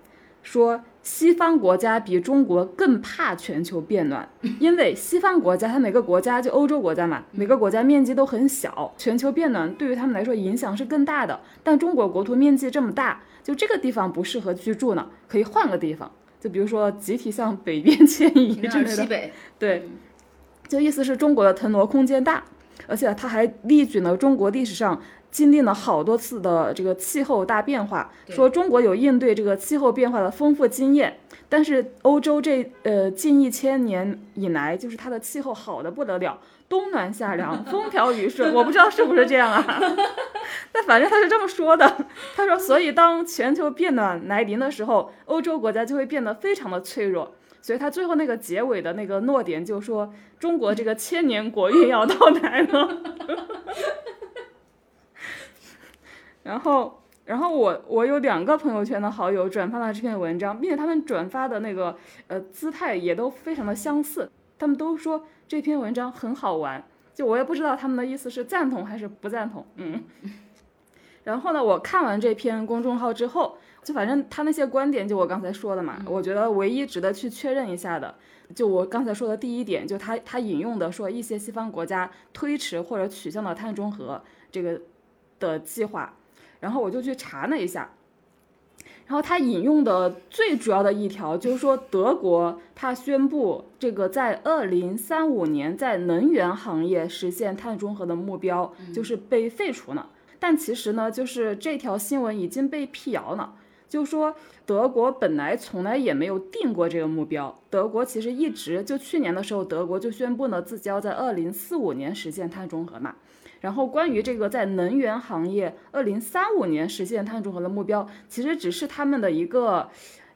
说，西方国家比中国更怕全球变暖，因为西方国家它每个国家就欧洲国家嘛，每个国家面积都很小，全球变暖对于他们来说影响是更大的。但中国国土面积这么大，就这个地方不适合居住呢，可以换个地方。就比如说集体向北边迁移之类的，西北对，就意思是中国的腾挪空间大，而且他还列举了中国历史上经历了好多次的这个气候大变化，说中国有应对这个气候变化的丰富经验。但是欧洲这呃近一千年以来，就是它的气候好的不得了，冬暖夏凉，风调雨顺。我不知道是不是这样啊，但反正他是这么说的。他说，所以当全球变暖来临的时候，欧洲国家就会变得非常的脆弱。所以他最后那个结尾的那个诺点就说，中国这个千年国运要到来了。然后。然后我我有两个朋友圈的好友转发了这篇文章，并且他们转发的那个呃姿态也都非常的相似，他们都说这篇文章很好玩，就我也不知道他们的意思是赞同还是不赞同，嗯。然后呢，我看完这篇公众号之后，就反正他那些观点就我刚才说的嘛，我觉得唯一值得去确认一下的，就我刚才说的第一点，就他他引用的说一些西方国家推迟或者取消了碳中和这个的计划。然后我就去查了一下，然后他引用的最主要的一条就是说，德国他宣布这个在二零三五年在能源行业实现碳中和的目标就是被废除了。但其实呢，就是这条新闻已经被辟谣了，就说德国本来从来也没有定过这个目标，德国其实一直就去年的时候，德国就宣布呢自己要在二零四五年实现碳中和嘛。然后关于这个在能源行业二零三五年实现碳中和的目标，其实只是他们的一个，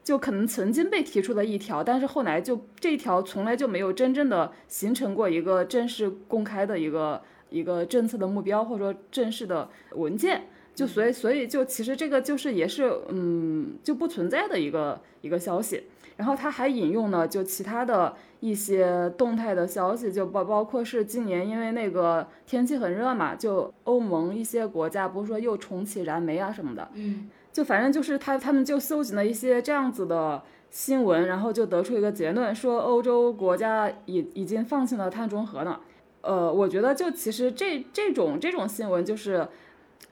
就可能曾经被提出的一条，但是后来就这一条从来就没有真正的形成过一个正式公开的一个一个政策的目标或者说正式的文件，就所以所以就其实这个就是也是嗯就不存在的一个一个消息。然后他还引用了就其他的一些动态的消息，就包包括是今年因为那个天气很热嘛，就欧盟一些国家不是说又重启燃煤啊什么的，嗯，就反正就是他他们就搜集了一些这样子的新闻，然后就得出一个结论，说欧洲国家已已经放弃了碳中和呢。呃，我觉得就其实这这种这种新闻就是。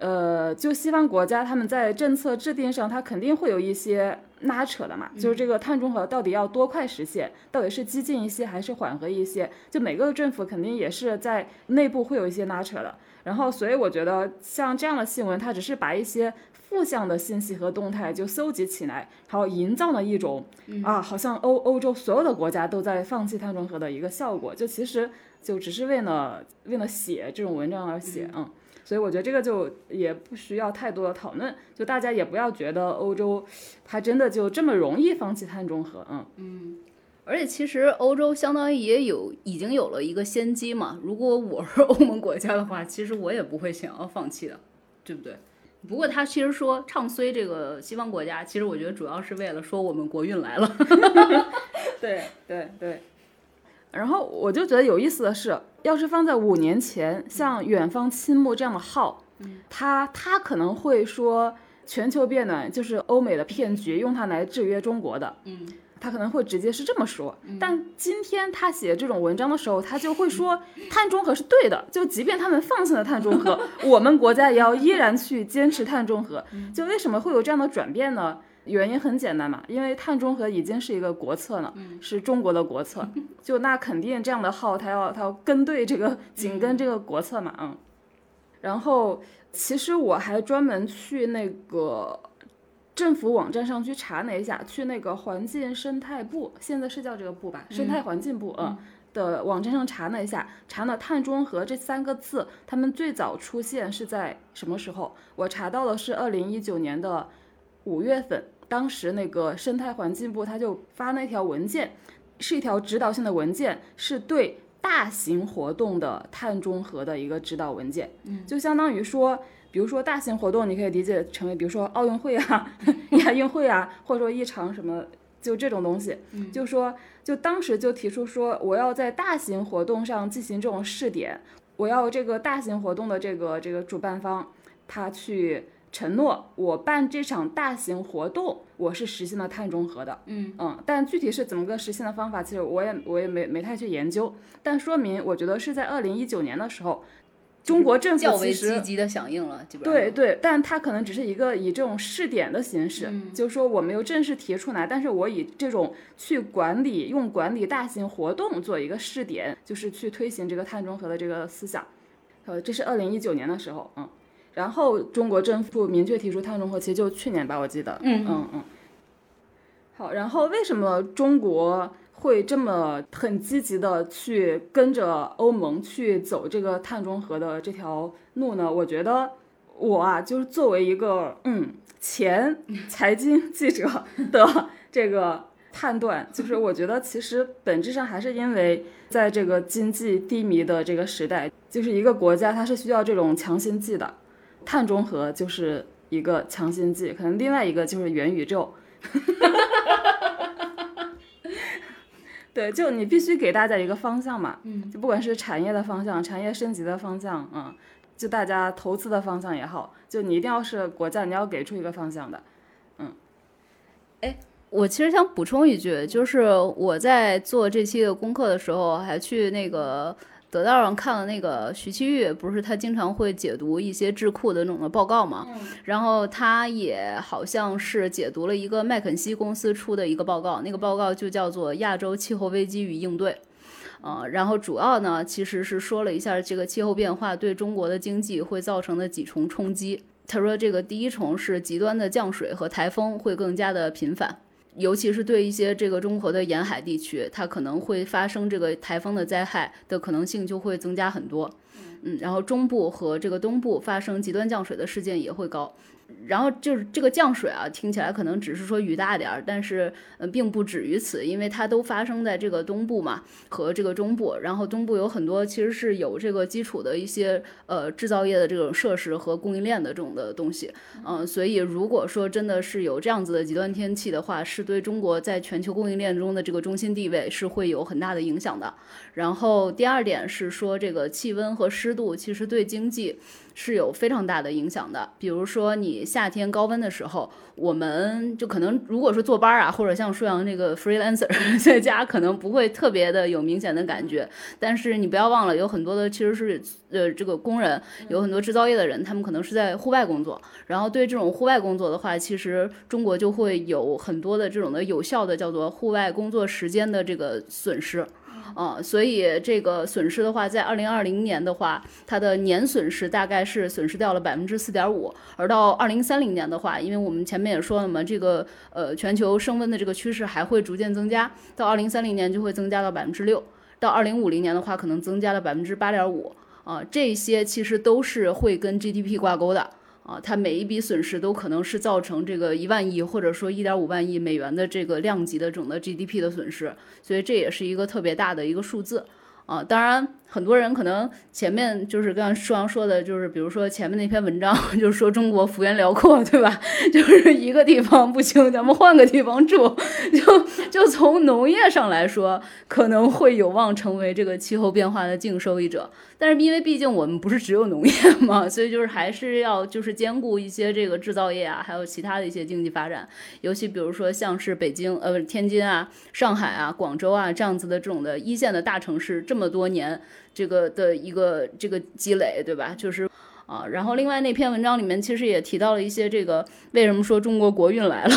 呃，就西方国家，他们在政策制定上，它肯定会有一些拉扯的嘛。就是这个碳中和到底要多快实现，到底是激进一些还是缓和一些？就每个政府肯定也是在内部会有一些拉扯的。然后，所以我觉得像这样的新闻，它只是把一些负向的信息和动态就搜集起来，然后营造了一种啊，好像欧欧洲所有的国家都在放弃碳中和的一个效果。就其实就只是为了为了写这种文章而写，嗯。所以我觉得这个就也不需要太多的讨论，就大家也不要觉得欧洲它真的就这么容易放弃碳中和，嗯嗯。而且其实欧洲相当于也有已经有了一个先机嘛。如果我是欧盟国家的话，其实我也不会想要放弃的，对不对？不过他其实说唱衰这个西方国家，其实我觉得主要是为了说我们国运来了。对 对对。然后我就觉得有意思的是，要是放在五年前，像远方青木这样的号，他他可能会说全球变暖就是欧美的骗局，用它来制约中国的。嗯，他可能会直接是这么说。但今天他写这种文章的时候，他就会说 碳中和是对的，就即便他们放弃了碳中和，我们国家也要依然去坚持碳中和。就为什么会有这样的转变呢？原因很简单嘛，因为碳中和已经是一个国策了，是中国的国策，就那肯定这样的号，他要他要跟对这个紧跟这个国策嘛，嗯。然后其实我还专门去那个政府网站上去查了一下，去那个环境生态部，现在是叫这个部吧，生态环境部，嗯，的网站上查了一下，查了碳中和这三个字，他们最早出现是在什么时候？我查到的是二零一九年的五月份，当时那个生态环境部他就发了一条文件，是一条指导性的文件，是对大型活动的碳中和的一个指导文件，嗯，就相当于说。比如说大型活动，你可以理解成为，比如说奥运会啊、亚运会啊，或者说一场什么，就这种东西。就说，就当时就提出说，我要在大型活动上进行这种试点，我要这个大型活动的这个这个主办方，他去承诺，我办这场大型活动，我是实现了碳中和的。嗯嗯，但具体是怎么个实现的方法，其实我也我也没没太去研究。但说明，我觉得是在二零一九年的时候。中国政府较为其实积极的响应了，基本上对对，但它可能只是一个以这种试点的形式，就是说我没有正式提出来，但是我以这种去管理、用管理大型活动做一个试点，就是去推行这个碳中和的这个思想。呃，这是二零一九年的时候，嗯，然后中国政府明确提出碳中和，其实就去年吧，我记得，嗯嗯嗯。好，然后为什么中国？会这么很积极的去跟着欧盟去走这个碳中和的这条路呢？我觉得我啊，就是作为一个嗯前 财经记者的这个判断，就是我觉得其实本质上还是因为在这个经济低迷的这个时代，就是一个国家它是需要这种强心剂的，碳中和就是一个强心剂，可能另外一个就是元宇宙。对，就你必须给大家一个方向嘛，嗯，就不管是产业的方向、产业升级的方向，嗯，就大家投资的方向也好，就你一定要是国家，你要给出一个方向的，嗯。哎，我其实想补充一句，就是我在做这期的功课的时候，还去那个。得道上看了那个徐奇玉，不是他经常会解读一些智库的那种的报告嘛？然后他也好像是解读了一个麦肯锡公司出的一个报告，那个报告就叫做《亚洲气候危机与应对》。呃，然后主要呢其实是说了一下这个气候变化对中国的经济会造成的几重冲击。他说这个第一重是极端的降水和台风会更加的频繁。尤其是对一些这个中国的沿海地区，它可能会发生这个台风的灾害的可能性就会增加很多。嗯，然后中部和这个东部发生极端降水的事件也会高。然后就是这个降水啊，听起来可能只是说雨大点儿，但是呃，并不止于此，因为它都发生在这个东部嘛和这个中部。然后东部有很多其实是有这个基础的一些呃制造业的这种设施和供应链的这种的东西，嗯，所以如果说真的是有这样子的极端天气的话，是对中国在全球供应链中的这个中心地位是会有很大的影响的。然后第二点是说这个气温和湿度其实对经济。是有非常大的影响的，比如说你夏天高温的时候，我们就可能如果说坐班啊，或者像舒阳这个 freelancer 在家，可能不会特别的有明显的感觉。但是你不要忘了，有很多的其实是呃这个工人，有很多制造业的人，他们可能是在户外工作。然后对这种户外工作的话，其实中国就会有很多的这种的有效的叫做户外工作时间的这个损失。啊，所以这个损失的话，在二零二零年的话，它的年损失大概是损失掉了百分之四点五。而到二零三零年的话，因为我们前面也说了嘛，这个呃全球升温的这个趋势还会逐渐增加，到二零三零年就会增加到百分之六，到二零五零年的话，可能增加了百分之八点五。啊，这些其实都是会跟 GDP 挂钩的。啊，它每一笔损失都可能是造成这个一万亿或者说一点五万亿美元的这个量级的这种的 GDP 的损失，所以这也是一个特别大的一个数字啊。当然，很多人可能前面就是刚刚舒阳说的，就是比如说前面那篇文章，就是说中国幅员辽阔，对吧？就是一个地方不行，咱们换个地方住。就就从农业上来说，可能会有望成为这个气候变化的净受益者。但是因为毕竟我们不是只有农业嘛，所以就是还是要就是兼顾一些这个制造业啊，还有其他的一些经济发展。尤其比如说像是北京、呃不是天津啊、上海啊、广州啊这样子的这种的一线的大城市，这么多年这个的一个这个积累，对吧？就是。啊。然后另外那篇文章里面其实也提到了一些这个为什么说中国国运来了，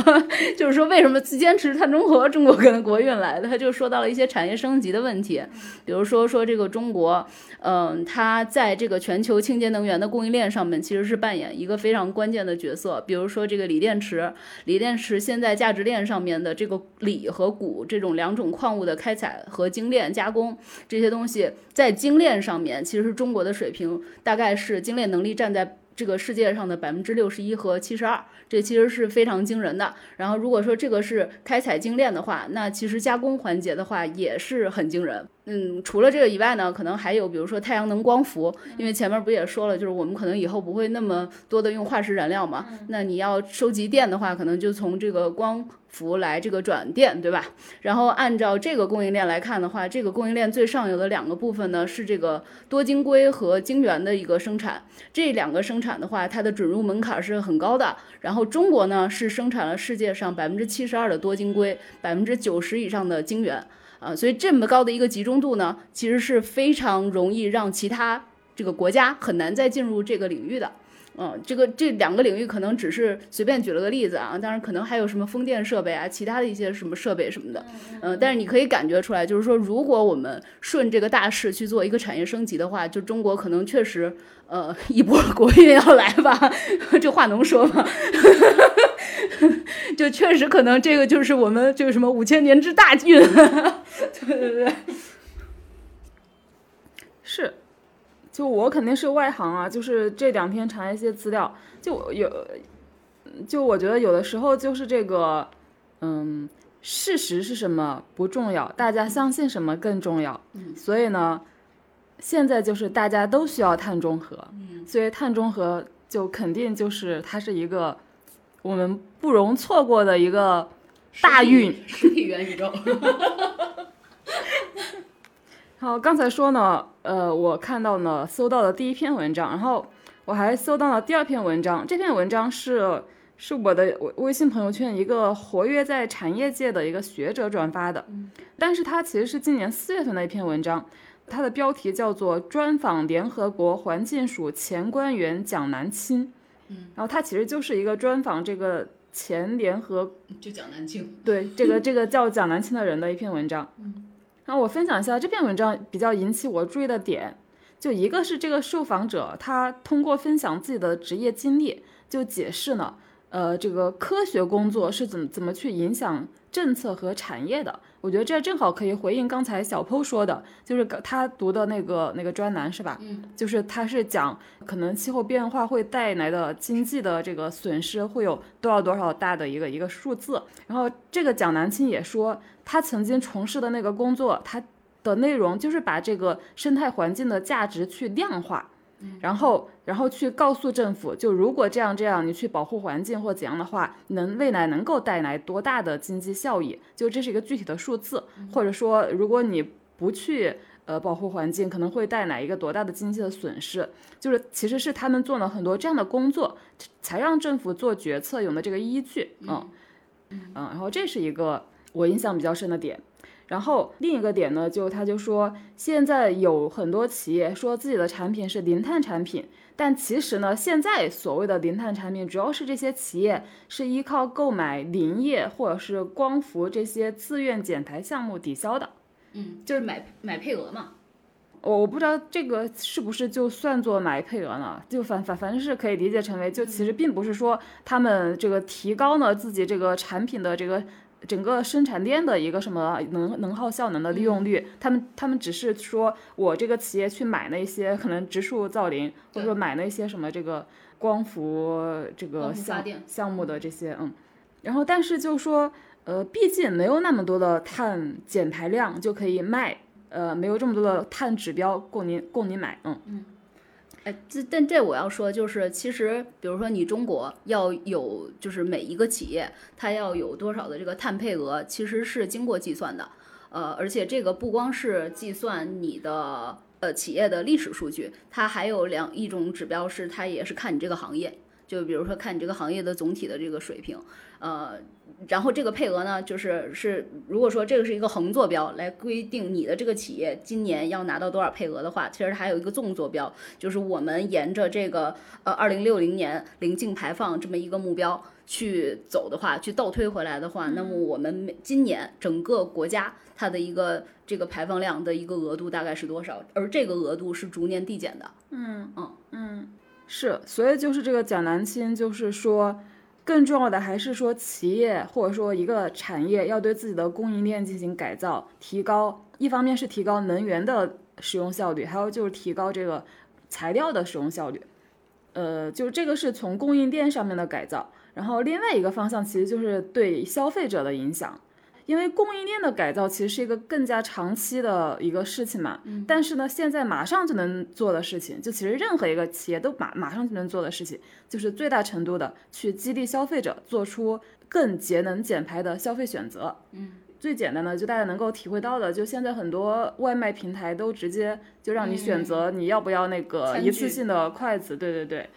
就是说为什么坚持碳中和，中国跟国运来了，他就说到了一些产业升级的问题，比如说说这个中国，嗯，它在这个全球清洁能源的供应链上面其实是扮演一个非常关键的角色，比如说这个锂电池，锂电池现在价值链上面的这个锂和钴这种两种矿物的开采和精炼加工这些东西，在精炼上面，其实中国的水平大概是精炼能力站在这个世界上的百分之六十一和七十二，这其实是非常惊人的。然后如果说这个是开采精炼的话，那其实加工环节的话也是很惊人。嗯，除了这个以外呢，可能还有比如说太阳能光伏，因为前面不也说了，就是我们可能以后不会那么多的用化石燃料嘛，那你要收集电的话，可能就从这个光伏来这个转电，对吧？然后按照这个供应链来看的话，这个供应链最上游的两个部分呢是这个多晶硅和晶圆的一个生产，这两个生产的话，它的准入门槛是很高的。然后中国呢是生产了世界上百分之七十二的多晶硅，百分之九十以上的晶圆。啊，所以这么高的一个集中度呢，其实是非常容易让其他这个国家很难再进入这个领域的。嗯，这个这两个领域可能只是随便举了个例子啊，当然可能还有什么风电设备啊，其他的一些什么设备什么的。嗯，但是你可以感觉出来，就是说，如果我们顺这个大势去做一个产业升级的话，就中国可能确实呃一波 国运要来吧，这话能说吗？就确实可能这个就是我们这个什么五千年之大运，对对对，是，就我肯定是外行啊，就是这两天查一些资料，就有，就我觉得有的时候就是这个，嗯，事实是什么不重要，大家相信什么更重要，所以呢，现在就是大家都需要碳中和，所以碳中和就肯定就是它是一个。我们不容错过的一个大运，实体元宇宙。好，刚才说呢，呃，我看到呢，搜到的第一篇文章，然后我还搜到了第二篇文章。这篇文章是是我的微微信朋友圈一个活跃在产业界的一个学者转发的，但是他其实是今年四月份的一篇文章，它的标题叫做《专访联合国环境署前官员蒋南青》。然后他其实就是一个专访这个前联合就蒋南青对这个这个叫蒋南青的人的一篇文章。嗯，然后我分享一下这篇文章比较引起我注意的点，就一个是这个受访者他通过分享自己的职业经历，就解释呢，呃，这个科学工作是怎么怎么去影响政策和产业的。我觉得这正好可以回应刚才小 PO 说的，就是他读的那个那个专栏是吧？嗯，就是他是讲可能气候变化会带来的经济的这个损失会有多少多少大的一个一个数字。然后这个蒋南青也说，他曾经从事的那个工作，他的内容就是把这个生态环境的价值去量化。然后，然后去告诉政府，就如果这样这样，你去保护环境或怎样的话，能未来能够带来多大的经济效益？就这是一个具体的数字，或者说，如果你不去呃保护环境，可能会带来一个多大的经济的损失？就是其实是他们做了很多这样的工作，才让政府做决策有的这个依据。嗯嗯，然后这是一个我印象比较深的点。然后另一个点呢，就他就说，现在有很多企业说自己的产品是零碳产品，但其实呢，现在所谓的零碳产品，主要是这些企业是依靠购买林业或者是光伏这些自愿减排项目抵消的。嗯，就是买买配额嘛。我我不知道这个是不是就算作买配额呢？就反反反正是可以理解成为，就其实并不是说他们这个提高了自己这个产品的这个。整个生产链的一个什么能能耗效能的利用率，他们他们只是说我这个企业去买那些可能植树造林，或者说买那些什么这个光伏这个项项目的这些嗯，然后但是就说呃，毕竟没有那么多的碳减排量就可以卖，呃，没有这么多的碳指标供您供您买，嗯嗯。哎，这但这我要说，就是其实，比如说你中国要有，就是每一个企业它要有多少的这个碳配额，其实是经过计算的。呃，而且这个不光是计算你的呃企业的历史数据，它还有两一种指标是它也是看你这个行业。就比如说看你这个行业的总体的这个水平，呃，然后这个配额呢，就是是如果说这个是一个横坐标来规定你的这个企业今年要拿到多少配额的话，其实还有一个纵坐标，就是我们沿着这个呃二零六零年零净排放这么一个目标。去走的话，去倒推回来的话，那么我们每今年整个国家它的一个这个排放量的一个额度大概是多少？而这个额度是逐年递减的。嗯嗯嗯，是，所以就是这个蒋南青，就是说，更重要的还是说企业或者说一个产业要对自己的供应链进行改造，提高，一方面是提高能源的使用效率，还有就是提高这个材料的使用效率。呃，就这个是从供应链上面的改造。然后另外一个方向其实就是对消费者的影响，因为供应链的改造其实是一个更加长期的一个事情嘛。嗯。但是呢，现在马上就能做的事情，就其实任何一个企业都马马上就能做的事情，就是最大程度的去激励消费者做出更节能减排的消费选择。嗯。最简单的，就大家能够体会到的，就现在很多外卖平台都直接就让你选择你要不要那个一次性的筷子。对对对。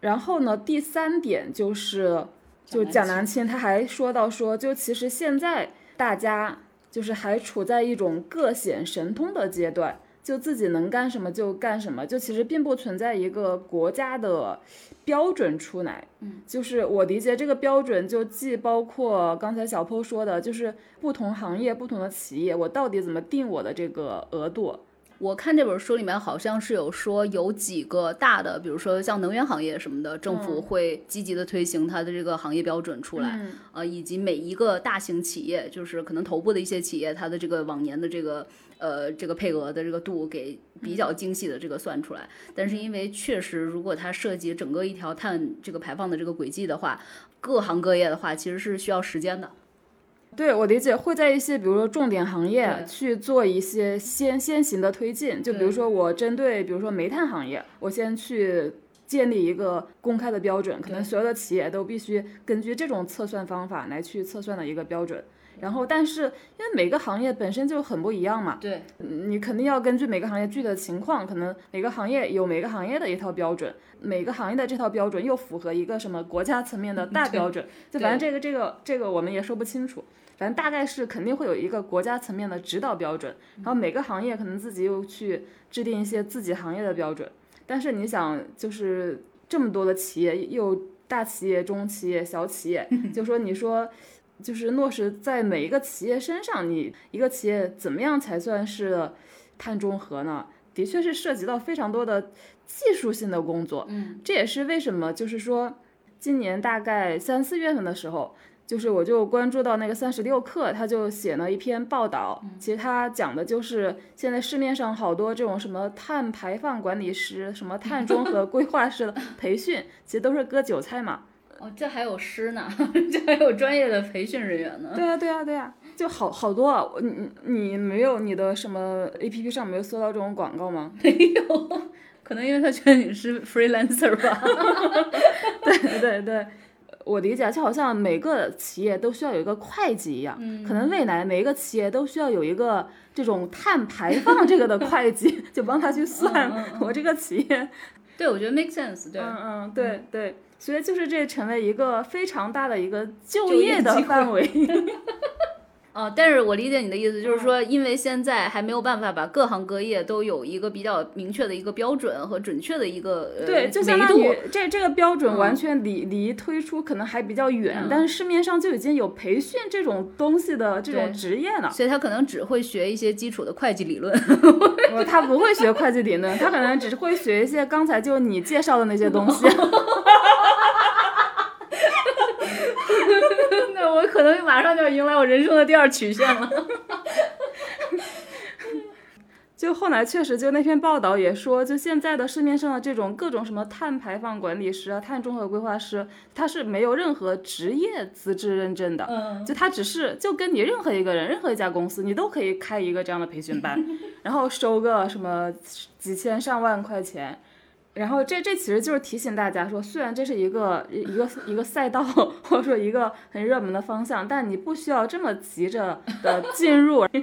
然后呢，第三点就是，就蒋南青他还说到说，就其实现在大家就是还处在一种各显神通的阶段，就自己能干什么就干什么，就其实并不存在一个国家的标准出来。嗯，就是我理解这个标准，就既包括刚才小坡说的，就是不同行业、不同的企业，我到底怎么定我的这个额度。我看这本书里面好像是有说有几个大的，比如说像能源行业什么的，政府会积极的推行它的这个行业标准出来，呃，以及每一个大型企业，就是可能头部的一些企业，它的这个往年的这个呃这个配额的这个度给比较精细的这个算出来。但是因为确实，如果它涉及整个一条碳这个排放的这个轨迹的话，各行各业的话其实是需要时间的。对我理解，会在一些比如说重点行业去做一些先先行的推进，就比如说我针对比如说煤炭行业，我先去建立一个公开的标准，可能所有的企业都必须根据这种测算方法来去测算的一个标准。然后，但是因为每个行业本身就很不一样嘛，对，你肯定要根据每个行业具体的情况，可能每个行业有每个行业的一套标准，每个行业的这套标准又符合一个什么国家层面的大标准，就反正这个这个这个我们也说不清楚。反正大概是肯定会有一个国家层面的指导标准，然后每个行业可能自己又去制定一些自己行业的标准。但是你想，就是这么多的企业，又大企业、中企业、小企业，就说你说，就是落实在每一个企业身上，你一个企业怎么样才算是碳中和呢？的确是涉及到非常多的技术性的工作。嗯，这也是为什么，就是说今年大概三四月份的时候。就是我就关注到那个三十六氪，他就写了一篇报道，其实他讲的就是现在市面上好多这种什么碳排放管理师、什么碳中和规划师的 培训，其实都是割韭菜嘛。哦，这还有师呢，这还有专业的培训人员呢。对啊，对啊，对啊，就好好多啊！你你没有你的什么 A P P 上没有搜到这种广告吗？没有，可能因为他觉得你是 freelancer 吧。对对对。我理解，就好像每个企业都需要有一个会计一样，可能未来每一个企业都需要有一个这种碳排放这个的会计，就帮他去算我这个企业。对，我觉得 make sense。对，嗯嗯，对对，所以就是这成为一个非常大的一个就业的范围。哦，但是我理解你的意思，就是说，因为现在还没有办法把各行各业都有一个比较明确的一个标准和准确的一个对，就相当于这这个标准完全离离推出可能还比较远，但是市面上就已经有培训这种东西的这种职业了，所以他可能只会学一些基础的会计理论，他不会学会计理论，他可能只是会学一些刚才就你介绍的那些东西。我可能马上就要迎来我人生的第二曲线了。就后来确实，就那篇报道也说，就现在的市面上的这种各种什么碳排放管理师啊、碳中和规划师，他是没有任何职业资质认证的。嗯，就他只是就跟你任何一个人、任何一家公司，你都可以开一个这样的培训班，然后收个什么几千上万块钱。然后这这其实就是提醒大家说，虽然这是一个一个一个赛道，或者说一个很热门的方向，但你不需要这么急着的进入。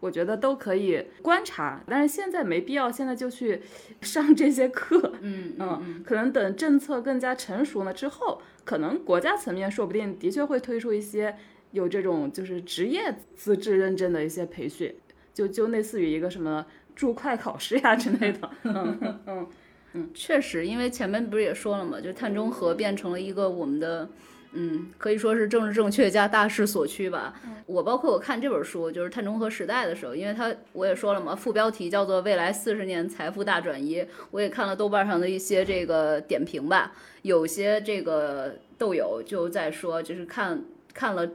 我觉得都可以观察，但是现在没必要现在就去 上这些课。嗯嗯，可能等政策更加成熟了之后，可能国家层面说不定的确会推出一些有这种就是职业资质认证的一些培训，就就类似于一个什么注会考试呀之类的。嗯嗯嗯，确实，因为前面不是也说了嘛，就碳中和变成了一个我们的。嗯，可以说是政治正确加大势所趋吧。我包括我看这本书，就是《碳中和时代》的时候，因为它我也说了嘛，副标题叫做“未来四十年财富大转移”。我也看了豆瓣上的一些这个点评吧，有些这个豆友就在说，就是看看了。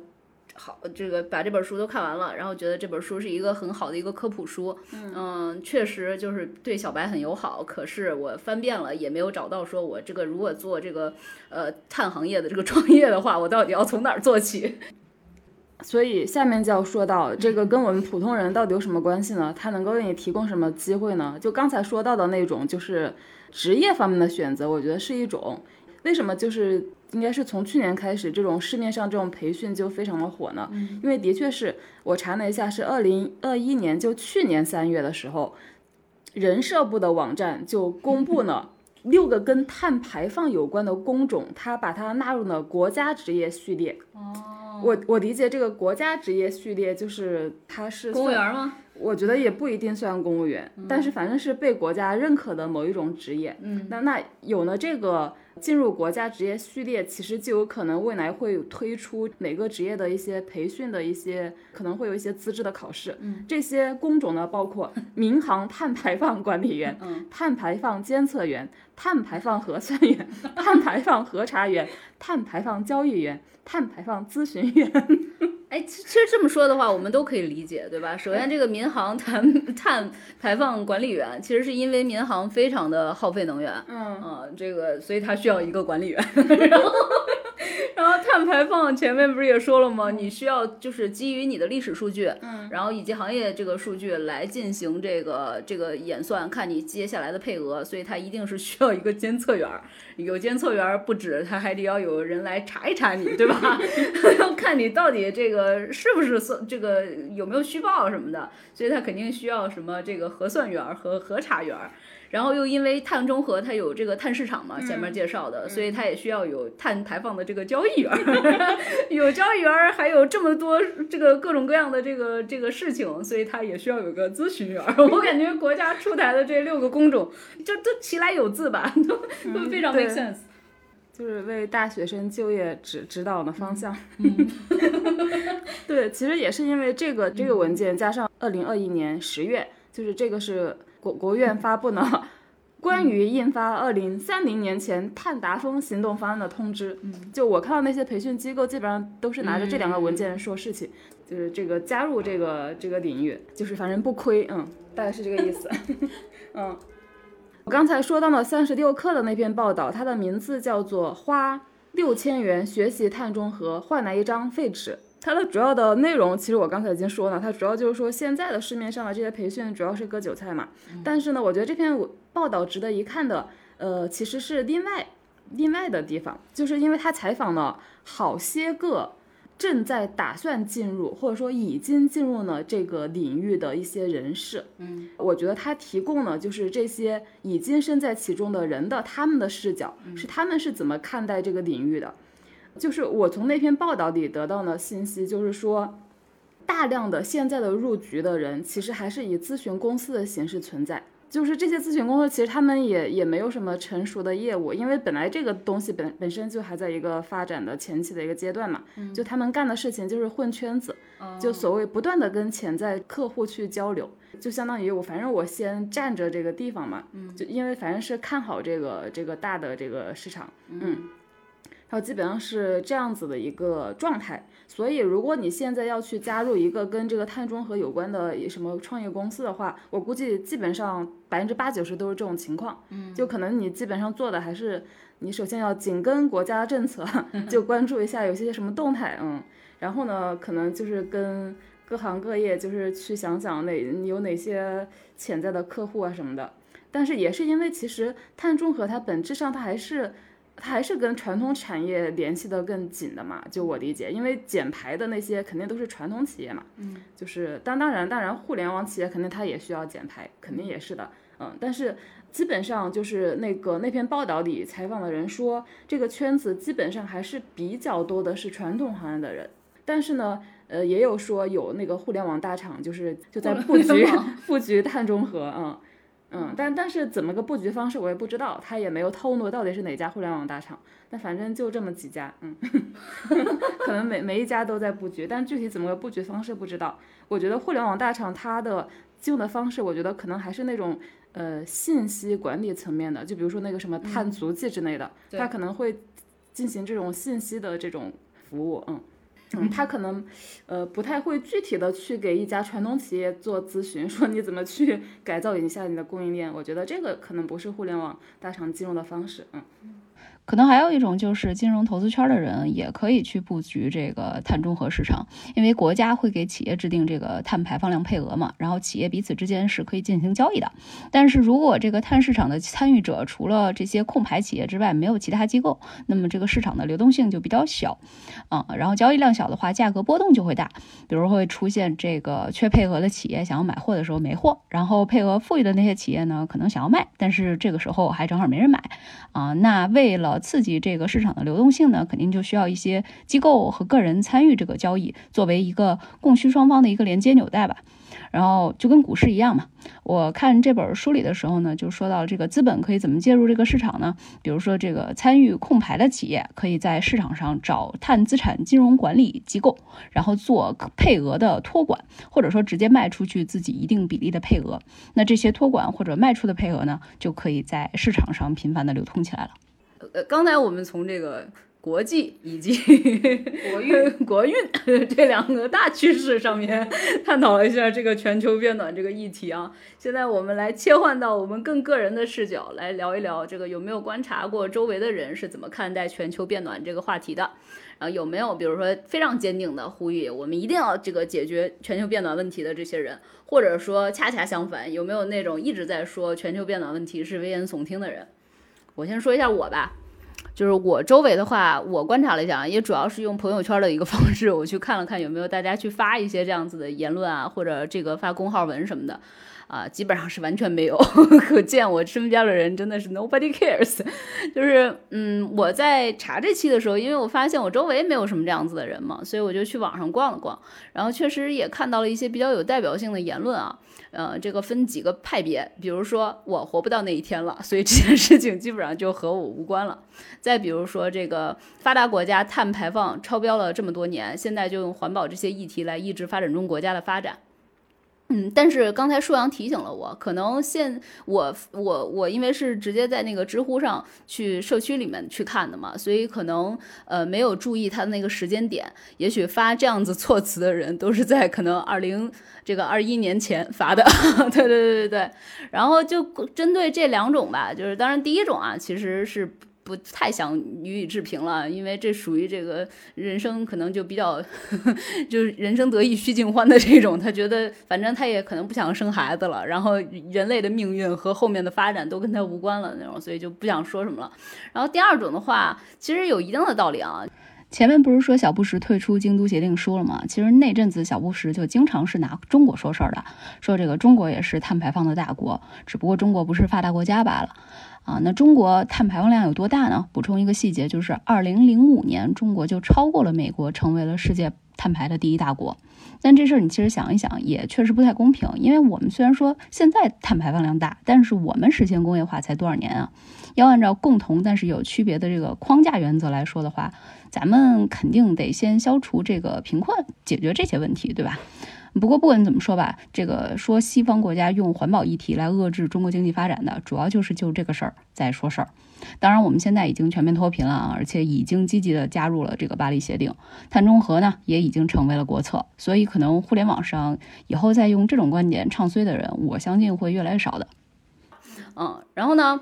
好，这个把这本书都看完了，然后觉得这本书是一个很好的一个科普书，嗯，确实就是对小白很友好。可是我翻遍了也没有找到说我这个如果做这个呃碳行业的这个创业的话，我到底要从哪儿做起？所以下面就要说到这个跟我们普通人到底有什么关系呢？它能够为你提供什么机会呢？就刚才说到的那种，就是职业方面的选择，我觉得是一种。为什么就是？应该是从去年开始，这种市面上这种培训就非常的火呢。因为的确是我查了一下，是二零二一年，就去年三月的时候，人社部的网站就公布了 六个跟碳排放有关的工种，它把它纳入了国家职业序列。哦，我我理解这个国家职业序列就是它是公务员吗？我觉得也不一定算公务员，但是反正是被国家认可的某一种职业。嗯，那那有了这个。进入国家职业序列，其实就有可能未来会推出每个职业的一些培训的一些，可能会有一些资质的考试。嗯，这些工种呢，包括 民航碳排放管理员、碳排放监测员、碳排放核算员、碳排放核查员、碳排放交易员、碳排放咨询员。哎，其实这么说的话，我们都可以理解，对吧？首先，这个民航 碳碳排放管理员，其实是因为民航非常的耗费能源，嗯这个所以他需要一个管理员。然后，然后碳排放前面不是也说了吗？你需要就是基于你的历史数据，嗯，然后以及行业这个数据来进行这个这个演算，看你接下来的配额，所以它一定是需要一个监测员。有监测员不止，他还得要有人来查一查你，对吧？要看你到底这个是不是算这个有没有虚报什么的，所以他肯定需要什么这个核算员和核查员。然后又因为碳中和它有这个碳市场嘛，前面介绍的，所以它也需要有碳排放的这个交易员，有交易员，还有这么多这个各种各样的这个这个事情，所以它也需要有个咨询员。我感觉国家出台的这六个工种，就都其来有自吧，都都非常 make sense，就是为大学生就业指指导的方向。嗯，对，其实也是因为这个这个文件加上二零二一年十月，就是这个是。国国务院发布了关于印发二零三零年前碳达峰行动方案的通知。就我看到那些培训机构，基本上都是拿着这两个文件说事情，就是这个加入这个这个领域，就是反正不亏，嗯，大概是这个意思。嗯，我刚才说到了三十六氪的那篇报道，它的名字叫做“花六千元学习碳中和，换来一张废纸”。它的主要的内容，其实我刚才已经说了，它主要就是说现在的市面上的这些培训主要是割韭菜嘛。但是呢，我觉得这篇报道值得一看的，呃，其实是另外另外的地方，就是因为他采访了好些个正在打算进入或者说已经进入了这个领域的一些人士。嗯，我觉得他提供了就是这些已经身在其中的人的他们的视角，是他们是怎么看待这个领域的。就是我从那篇报道里得到的信息，就是说，大量的现在的入局的人，其实还是以咨询公司的形式存在。就是这些咨询公司，其实他们也也没有什么成熟的业务，因为本来这个东西本本身就还在一个发展的前期的一个阶段嘛。就他们干的事情就是混圈子，就所谓不断的跟潜在客户去交流，就相当于我反正我先占着这个地方嘛。就因为反正是看好这个这个大的这个市场。嗯。然后基本上是这样子的一个状态，所以如果你现在要去加入一个跟这个碳中和有关的什么创业公司的话，我估计基本上百分之八九十都是这种情况。嗯，就可能你基本上做的还是你首先要紧跟国家政策，就关注一下有些什么动态，嗯，然后呢，可能就是跟各行各业就是去想想哪有哪些潜在的客户啊什么的。但是也是因为其实碳中和它本质上它还是。它还是跟传统产业联系的更紧的嘛，就我理解，因为减排的那些肯定都是传统企业嘛，嗯，就是当当然当然，互联网企业肯定它也需要减排，肯定也是的，嗯，但是基本上就是那个那篇报道里采访的人说，这个圈子基本上还是比较多的是传统行业的人，但是呢，呃，也有说有那个互联网大厂就是就在布局 布局碳中和，嗯。嗯，但但是怎么个布局方式我也不知道，他也没有透露到底是哪家互联网大厂。但反正就这么几家，嗯，可能每每一家都在布局，但具体怎么个布局方式不知道。我觉得互联网大厂它的用的方式，我觉得可能还是那种呃信息管理层面的，就比如说那个什么碳足迹之类的，它可能会进行这种信息的这种服务，嗯。嗯，他可能，呃，不太会具体的去给一家传统企业做咨询，说你怎么去改造一下你的供应链。我觉得这个可能不是互联网大厂进入的方式，嗯。可能还有一种就是金融投资圈的人也可以去布局这个碳中和市场，因为国家会给企业制定这个碳排放量配额嘛，然后企业彼此之间是可以进行交易的。但是如果这个碳市场的参与者除了这些控排企业之外没有其他机构，那么这个市场的流动性就比较小，啊，然后交易量小的话，价格波动就会大，比如会出现这个缺配额的企业想要买货的时候没货，然后配额富裕的那些企业呢可能想要卖，但是这个时候还正好没人买，啊，那为了刺激这个市场的流动性呢，肯定就需要一些机构和个人参与这个交易，作为一个供需双方的一个连接纽带吧。然后就跟股市一样嘛。我看这本书里的时候呢，就说到这个资本可以怎么介入这个市场呢？比如说这个参与控排的企业，可以在市场上找碳资产金融管理机构，然后做配额的托管，或者说直接卖出去自己一定比例的配额。那这些托管或者卖出的配额呢，就可以在市场上频繁的流通起来了。呃，刚才我们从这个国际以及国运、国运这两个大趋势上面 探讨了一下这个全球变暖这个议题啊。现在我们来切换到我们更个人的视角来聊一聊，这个有没有观察过周围的人是怎么看待全球变暖这个话题的？然后有没有比如说非常坚定的呼吁我们一定要这个解决全球变暖问题的这些人，或者说恰恰相反，有没有那种一直在说全球变暖问题是危言耸听的人？我先说一下我吧，就是我周围的话，我观察了一下，也主要是用朋友圈的一个方式，我去看了看有没有大家去发一些这样子的言论啊，或者这个发公号文什么的。啊，基本上是完全没有，可见我身边的人真的是 nobody cares。就是，嗯，我在查这期的时候，因为我发现我周围没有什么这样子的人嘛，所以我就去网上逛了逛，然后确实也看到了一些比较有代表性的言论啊。呃，这个分几个派别，比如说我活不到那一天了，所以这件事情基本上就和我无关了。再比如说，这个发达国家碳排放超标了这么多年，现在就用环保这些议题来抑制发展中国家的发展。嗯，但是刚才舒阳提醒了我，可能现我我我因为是直接在那个知乎上去社区里面去看的嘛，所以可能呃没有注意他的那个时间点，也许发这样子措辞的人都是在可能二零这个二一年前发的，对对对对对，然后就针对这两种吧，就是当然第一种啊其实是。不太想予以置评了，因为这属于这个人生可能就比较，就是人生得意须尽欢的这种。他觉得反正他也可能不想生孩子了，然后人类的命运和后面的发展都跟他无关了那种，所以就不想说什么了。然后第二种的话，其实有一定的道理啊。前面不是说小布什退出京都协定书了吗？其实那阵子小布什就经常是拿中国说事儿的，说这个中国也是碳排放的大国，只不过中国不是发达国家罢了。啊，那中国碳排放量有多大呢？补充一个细节，就是二零零五年中国就超过了美国，成为了世界碳排的第一大国。但这事儿你其实想一想，也确实不太公平，因为我们虽然说现在碳排放量大，但是我们实现工业化才多少年啊？要按照共同但是有区别的这个框架原则来说的话，咱们肯定得先消除这个贫困，解决这些问题，对吧？不过不管怎么说吧，这个说西方国家用环保议题来遏制中国经济发展的，主要就是就这个事儿在说事儿。当然，我们现在已经全面脱贫了啊，而且已经积极的加入了这个巴黎协定，碳中和呢也已经成为了国策。所以，可能互联网上以后再用这种观点唱衰的人，我相信会越来越少的。嗯，然后呢，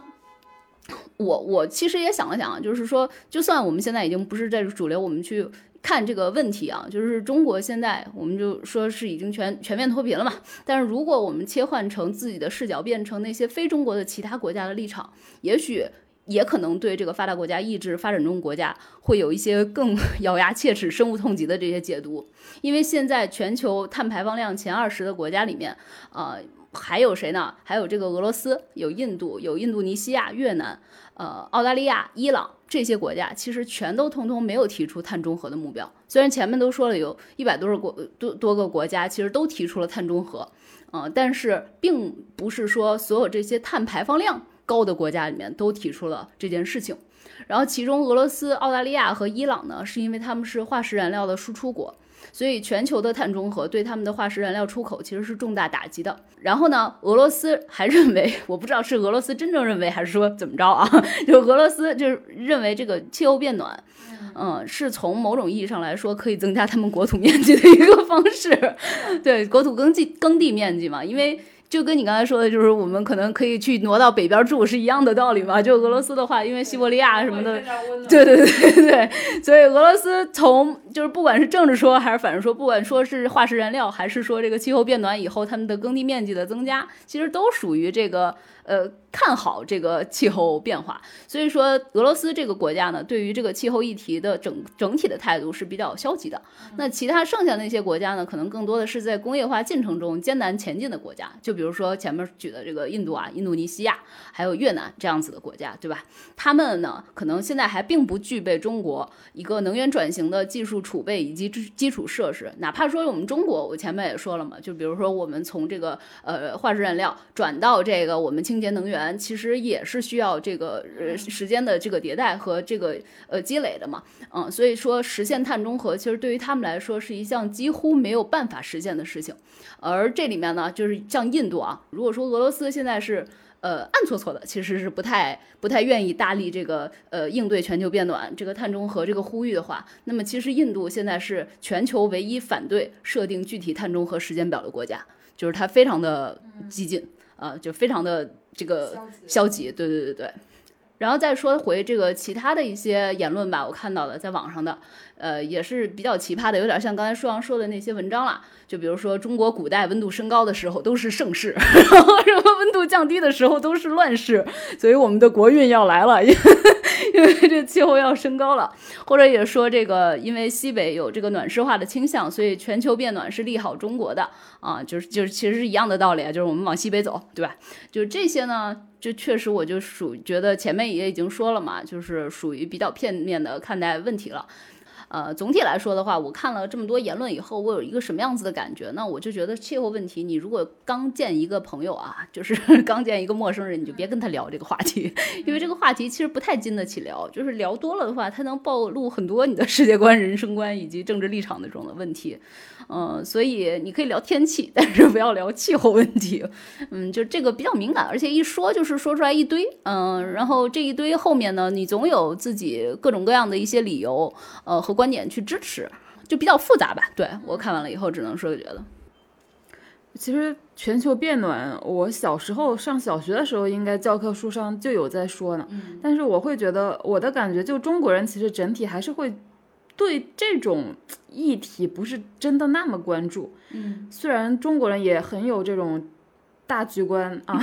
我我其实也想了想，就是说，就算我们现在已经不是在主流，我们去。看这个问题啊，就是中国现在我们就说是已经全全面脱贫了嘛。但是如果我们切换成自己的视角，变成那些非中国的其他国家的立场，也许也可能对这个发达国家抑制发展中国家会有一些更 咬牙切齿、深恶痛疾的这些解读。因为现在全球碳排放量前二十的国家里面，呃，还有谁呢？还有这个俄罗斯，有印度，有印度尼西亚、越南，呃，澳大利亚、伊朗这些国家，其实全都通通没有提出碳中和的目标。虽然前面都说了有一百多个国多多个国家，其实都提出了碳中和，呃，但是并不是说所有这些碳排放量。高的国家里面都提出了这件事情，然后其中俄罗斯、澳大利亚和伊朗呢，是因为他们是化石燃料的输出国，所以全球的碳中和对他们的化石燃料出口其实是重大打击的。然后呢，俄罗斯还认为，我不知道是俄罗斯真正认为还是说怎么着啊？就俄罗斯就是认为这个气候变暖，嗯，是从某种意义上来说可以增加他们国土面积的一个方式，对，国土耕地耕地面积嘛，因为。就跟你刚才说的，就是我们可能可以去挪到北边住，是一样的道理嘛？就俄罗斯的话，因为西伯利亚什么的，对对对对，所以俄罗斯从就是不管是政治说还是反正说，不管说是化石燃料，还是说这个气候变暖以后他们的耕地面积的增加，其实都属于这个呃。看好这个气候变化，所以说俄罗斯这个国家呢，对于这个气候议题的整整体的态度是比较消极的。那其他剩下那些国家呢，可能更多的是在工业化进程中艰难前进的国家，就比如说前面举的这个印度啊、印度尼西亚，还有越南这样子的国家，对吧？他们呢，可能现在还并不具备中国一个能源转型的技术储备以及基基础设施。哪怕说我们中国，我前面也说了嘛，就比如说我们从这个呃化石燃料转到这个我们清洁能源。其实也是需要这个呃时间的这个迭代和这个呃积累的嘛，嗯，所以说实现碳中和，其实对于他们来说是一项几乎没有办法实现的事情。而这里面呢，就是像印度啊，如果说俄罗斯现在是呃暗搓搓的，其实是不太不太愿意大力这个呃应对全球变暖这个碳中和这个呼吁的话，那么其实印度现在是全球唯一反对设定具体碳中和时间表的国家，就是它非常的激进。呃，就非常的这个消极，对对对对。然后再说回这个其他的一些言论吧，我看到的在网上的，呃，也是比较奇葩的，有点像刚才舒阳说的那些文章了。就比如说中国古代温度升高的时候都是盛世，然后什么温度降低的时候都是乱世，所以我们的国运要来了，因 为因为这气候要升高了。或者也说这个，因为西北有这个暖湿化的倾向，所以全球变暖是利好中国的啊，就是就是其实是一样的道理啊，就是我们往西北走，对吧？就这些呢，就确实我就属觉得前面也已经说了嘛，就是属于比较片面的看待问题了。呃，总体来说的话，我看了这么多言论以后，我有一个什么样子的感觉呢？我就觉得气候问题，你如果刚见一个朋友啊，就是 刚见一个陌生人，你就别跟他聊这个话题，因为这个话题其实不太经得起聊。就是聊多了的话，它能暴露很多你的世界观、人生观以及政治立场的这种的问题。嗯，所以你可以聊天气，但是不要聊气候问题。嗯，就这个比较敏感，而且一说就是说出来一堆。嗯，然后这一堆后面呢，你总有自己各种各样的一些理由，呃和观点去支持，就比较复杂吧。对我看完了以后，只能说觉得，其实全球变暖，我小时候上小学的时候，应该教科书上就有在说呢。嗯，但是我会觉得，我的感觉就中国人其实整体还是会。对这种议题不是真的那么关注，嗯，虽然中国人也很有这种大局观啊，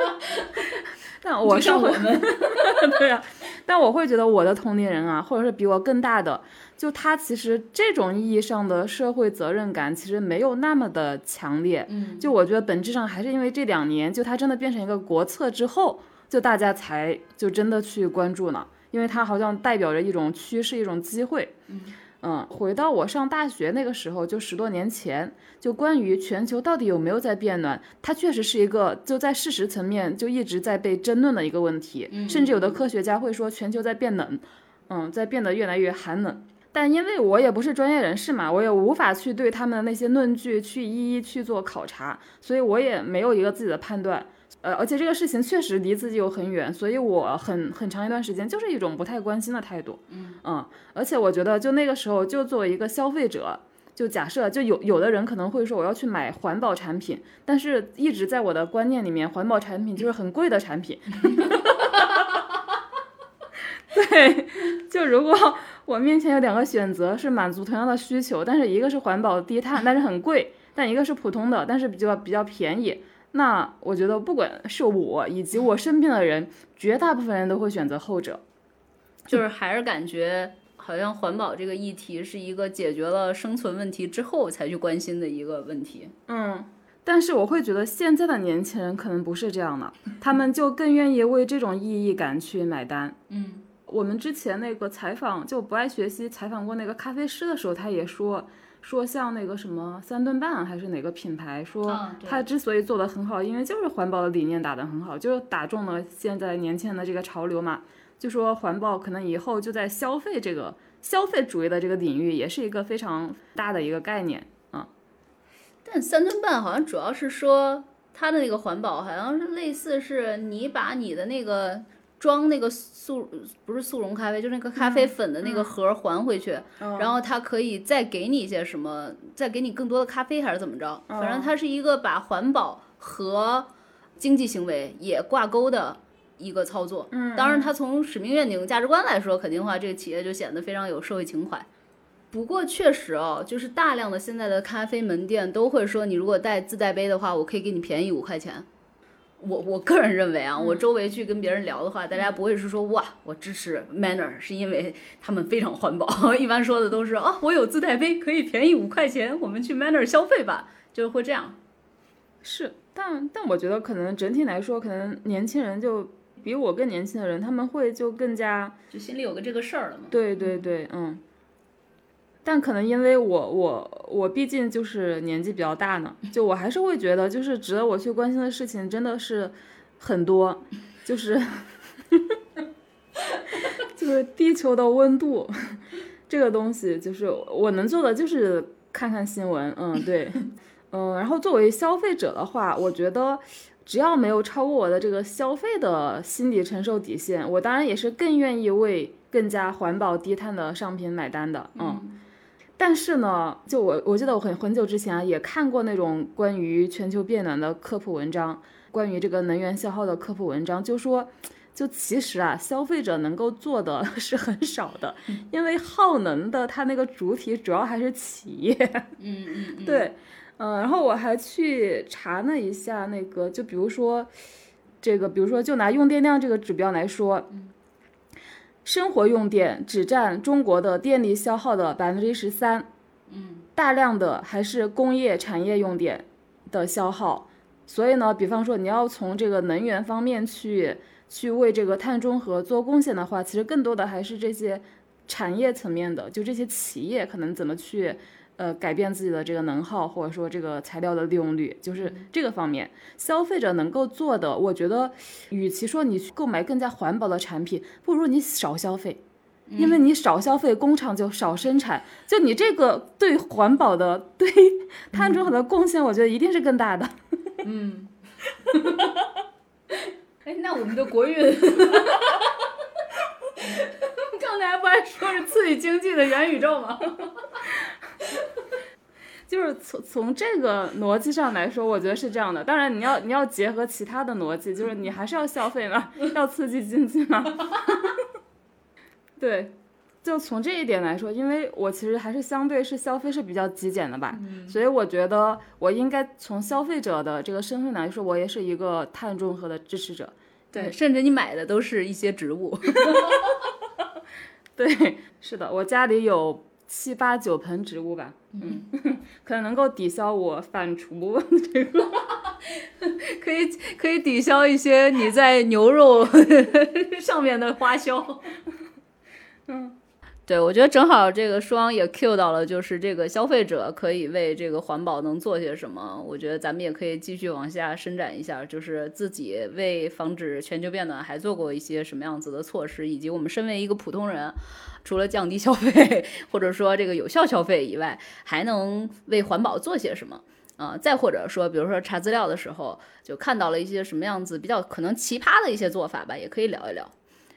但我是我们，对啊，但我会觉得我的同龄人啊，或者是比我更大的，就他其实这种意义上的社会责任感其实没有那么的强烈，嗯，就我觉得本质上还是因为这两年，就他真的变成一个国策之后，就大家才就真的去关注呢。因为它好像代表着一种趋势，一种机会。嗯，回到我上大学那个时候，就十多年前，就关于全球到底有没有在变暖，它确实是一个就在事实层面就一直在被争论的一个问题。甚至有的科学家会说全球在变冷，嗯，在变得越来越寒冷。但因为我也不是专业人士嘛，我也无法去对他们的那些论据去一一去做考察，所以我也没有一个自己的判断。呃，而且这个事情确实离自己又很远，所以我很很长一段时间就是一种不太关心的态度。嗯嗯，而且我觉得就那个时候，就作为一个消费者，就假设就有有的人可能会说我要去买环保产品，但是一直在我的观念里面，环保产品就是很贵的产品。对，就如果我面前有两个选择是满足同样的需求，但是一个是环保低碳，但是很贵，但一个是普通的，但是比较比较便宜。那我觉得不管是我以及我身边的人，绝大部分人都会选择后者。就是还是感觉好像环保这个议题是一个解决了生存问题之后才去关心的一个问题。嗯，但是我会觉得现在的年轻人可能不是这样的，他们就更愿意为这种意义感去买单。嗯，我们之前那个采访就不爱学习采访过那个咖啡师的时候，他也说。说像那个什么三顿半还是哪个品牌，说他之所以做得很好，因为就是环保的理念打得很好，就打中了现在年轻人的这个潮流嘛。就说环保可能以后就在消费这个消费主义的这个领域，也是一个非常大的一个概念啊。但三顿半好像主要是说它的那个环保，好像是类似是你把你的那个。装那个速不是速溶咖啡，就是那个咖啡粉的那个盒还回去，然后它可以再给你一些什么，再给你更多的咖啡还是怎么着？反正它是一个把环保和经济行为也挂钩的一个操作。当然，它从使命愿景价值观来说，肯定话这个企业就显得非常有社会情怀。不过确实哦，就是大量的现在的咖啡门店都会说，你如果带自带杯的话，我可以给你便宜五块钱。我我个人认为啊，我周围去跟别人聊的话，大家不会是说哇，我支持 Manner 是因为他们非常环保。一般说的都是啊，我有自带杯，可以便宜五块钱，我们去 Manner 消费吧，就会这样。是，但但我觉得可能整体来说，可能年轻人就比我更年轻的人，他们会就更加就心里有个这个事儿了嘛。对对对，嗯。但可能因为我我我毕竟就是年纪比较大呢，就我还是会觉得，就是值得我去关心的事情真的是很多，就是 就是地球的温度这个东西，就是我能做的就是看看新闻，嗯，对，嗯，然后作为消费者的话，我觉得只要没有超过我的这个消费的心理承受底线，我当然也是更愿意为更加环保低碳的商品买单的，嗯。但是呢，就我我记得我很很久之前啊，也看过那种关于全球变暖的科普文章，关于这个能源消耗的科普文章，就说，就其实啊，消费者能够做的 是很少的，因为耗能的它那个主体主要还是企业。嗯嗯，对，嗯，然后我还去查了一下那个，就比如说，这个比如说就拿用电量这个指标来说。生活用电只占中国的电力消耗的百分之十三，嗯，大量的还是工业产业用电的消耗。所以呢，比方说你要从这个能源方面去去为这个碳中和做贡献的话，其实更多的还是这些产业层面的，就这些企业可能怎么去。呃，改变自己的这个能耗，或者说这个材料的利用率，就是这个方面，消费者能够做的，我觉得，与其说你去购买更加环保的产品，不如你少消费，因为你少消费，工厂就少生产，就你这个对环保的、对 碳中和的贡献，我觉得一定是更大的。嗯，哎，那我们的国运，刚才不还说是刺激经济的元宇宙吗？就是从从这个逻辑上来说，我觉得是这样的。当然，你要你要结合其他的逻辑，就是你还是要消费嘛，要刺激经济嘛。对，就从这一点来说，因为我其实还是相对是消费是比较极简的吧，所以我觉得我应该从消费者的这个身份来说，我也是一个碳中和的支持者。对，甚至你买的都是一些植物。对，是的，我家里有。七八九盆植物吧，嗯，可能能够抵消我反刍这个，可以可以抵消一些你在牛肉 上面的花销，嗯。对，我觉得正好这个双也 Q 到了，就是这个消费者可以为这个环保能做些什么。我觉得咱们也可以继续往下伸展一下，就是自己为防止全球变暖还做过一些什么样子的措施，以及我们身为一个普通人，除了降低消费或者说这个有效消费以外，还能为环保做些什么啊？再或者说，比如说查资料的时候就看到了一些什么样子比较可能奇葩的一些做法吧，也可以聊一聊。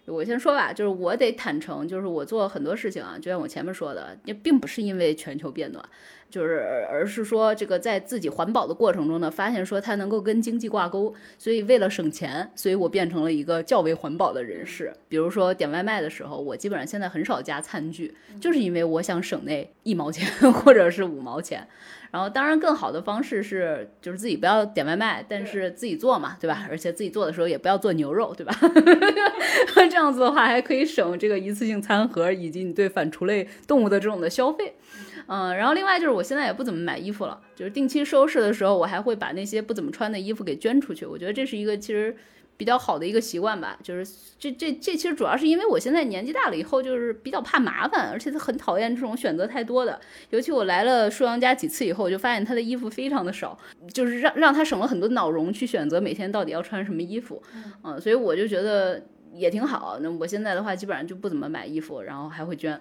我先说吧，就是我得坦诚，就是我做很多事情啊，就像我前面说的，也并不是因为全球变暖，就是而是说这个在自己环保的过程中呢，发现说它能够跟经济挂钩，所以为了省钱，所以我变成了一个较为环保的人士。比如说点外卖的时候，我基本上现在很少加餐具，就是因为我想省那一毛钱 或者是五毛钱。然后，当然，更好的方式是，就是自己不要点外卖，但是自己做嘛，对吧？而且自己做的时候也不要做牛肉，对吧？这样子的话，还可以省这个一次性餐盒以及你对反刍类动物的这种的消费。嗯，然后另外就是我现在也不怎么买衣服了，就是定期收拾的时候，我还会把那些不怎么穿的衣服给捐出去。我觉得这是一个其实。比较好的一个习惯吧，就是这这这其实主要是因为我现在年纪大了以后，就是比较怕麻烦，而且他很讨厌这种选择太多的。尤其我来了舒阳家几次以后，我就发现他的衣服非常的少，就是让让他省了很多脑容去选择每天到底要穿什么衣服。嗯，所以我就觉得也挺好。那我现在的话，基本上就不怎么买衣服，然后还会捐。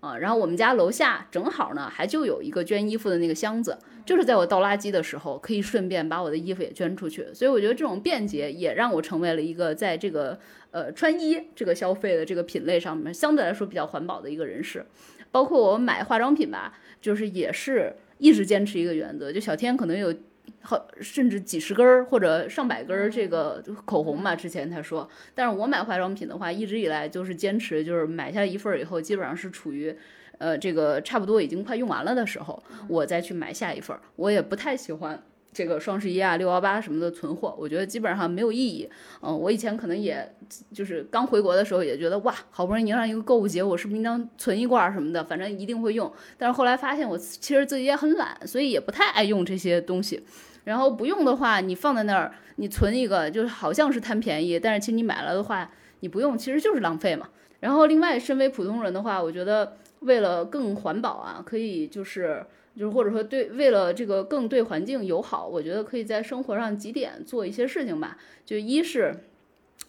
啊，然后我们家楼下正好呢，还就有一个捐衣服的那个箱子，就是在我倒垃圾的时候，可以顺便把我的衣服也捐出去。所以我觉得这种便捷也让我成为了一个在这个呃穿衣这个消费的这个品类上面相对来说比较环保的一个人士。包括我买化妆品吧，就是也是一直坚持一个原则，就小天可能有。好，甚至几十根儿或者上百根儿这个口红嘛，之前他说，但是我买化妆品的话，一直以来就是坚持，就是买下一份儿以后，基本上是处于，呃，这个差不多已经快用完了的时候，我再去买下一份儿。我也不太喜欢这个双十一啊、六幺八什么的存货，我觉得基本上没有意义。嗯，我以前可能也就是刚回国的时候也觉得哇，好不容易迎上一个购物节，我是不是应当存一罐什么的，反正一定会用。但是后来发现我其实自己也很懒，所以也不太爱用这些东西。然后不用的话，你放在那儿，你存一个，就是好像是贪便宜，但是其实你买了的话，你不用，其实就是浪费嘛。然后另外，身为普通人的话，我觉得为了更环保啊，可以就是就是或者说对为了这个更对环境友好，我觉得可以在生活上几点做一些事情吧。就一是，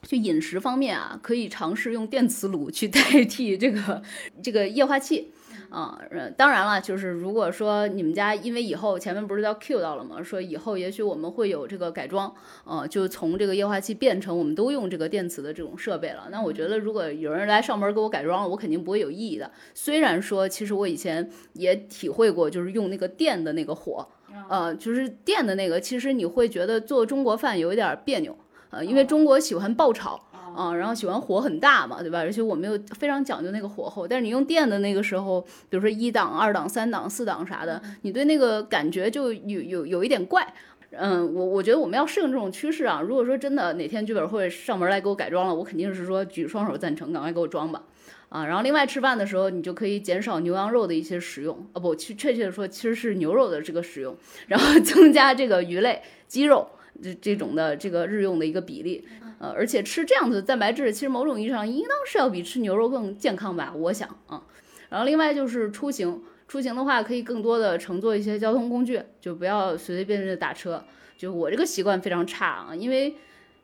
就饮食方面啊，可以尝试用电磁炉去 代替这个这个液化气。啊，呃当然了，就是如果说你们家因为以后前面不是要 Q 到了吗？说以后也许我们会有这个改装，呃，就从这个液化气变成我们都用这个电磁的这种设备了。那我觉得如果有人来上门给我改装了，我肯定不会有异议的。虽然说其实我以前也体会过，就是用那个电的那个火，呃，就是电的那个，其实你会觉得做中国饭有一点别扭，呃，因为中国喜欢爆炒。啊，然后喜欢火很大嘛，对吧？而且我们又非常讲究那个火候。但是你用电的那个时候，比如说一档、二档、三档、四档啥的，你对那个感觉就有有有一点怪。嗯，我我觉得我们要适应这种趋势啊。如果说真的哪天剧本会上门来给我改装了，我肯定是说举双手赞成，赶快给我装吧。啊，然后另外吃饭的时候，你就可以减少牛羊肉的一些食用啊，不，确确切的说，其实是牛肉的这个食用，然后增加这个鱼类、鸡肉这这种的这个日用的一个比例。呃，而且吃这样子的蛋白质，其实某种意义上应当是要比吃牛肉更健康吧？我想啊。然后另外就是出行，出行的话可以更多的乘坐一些交通工具，就不要随随便便的打车。就我这个习惯非常差啊，因为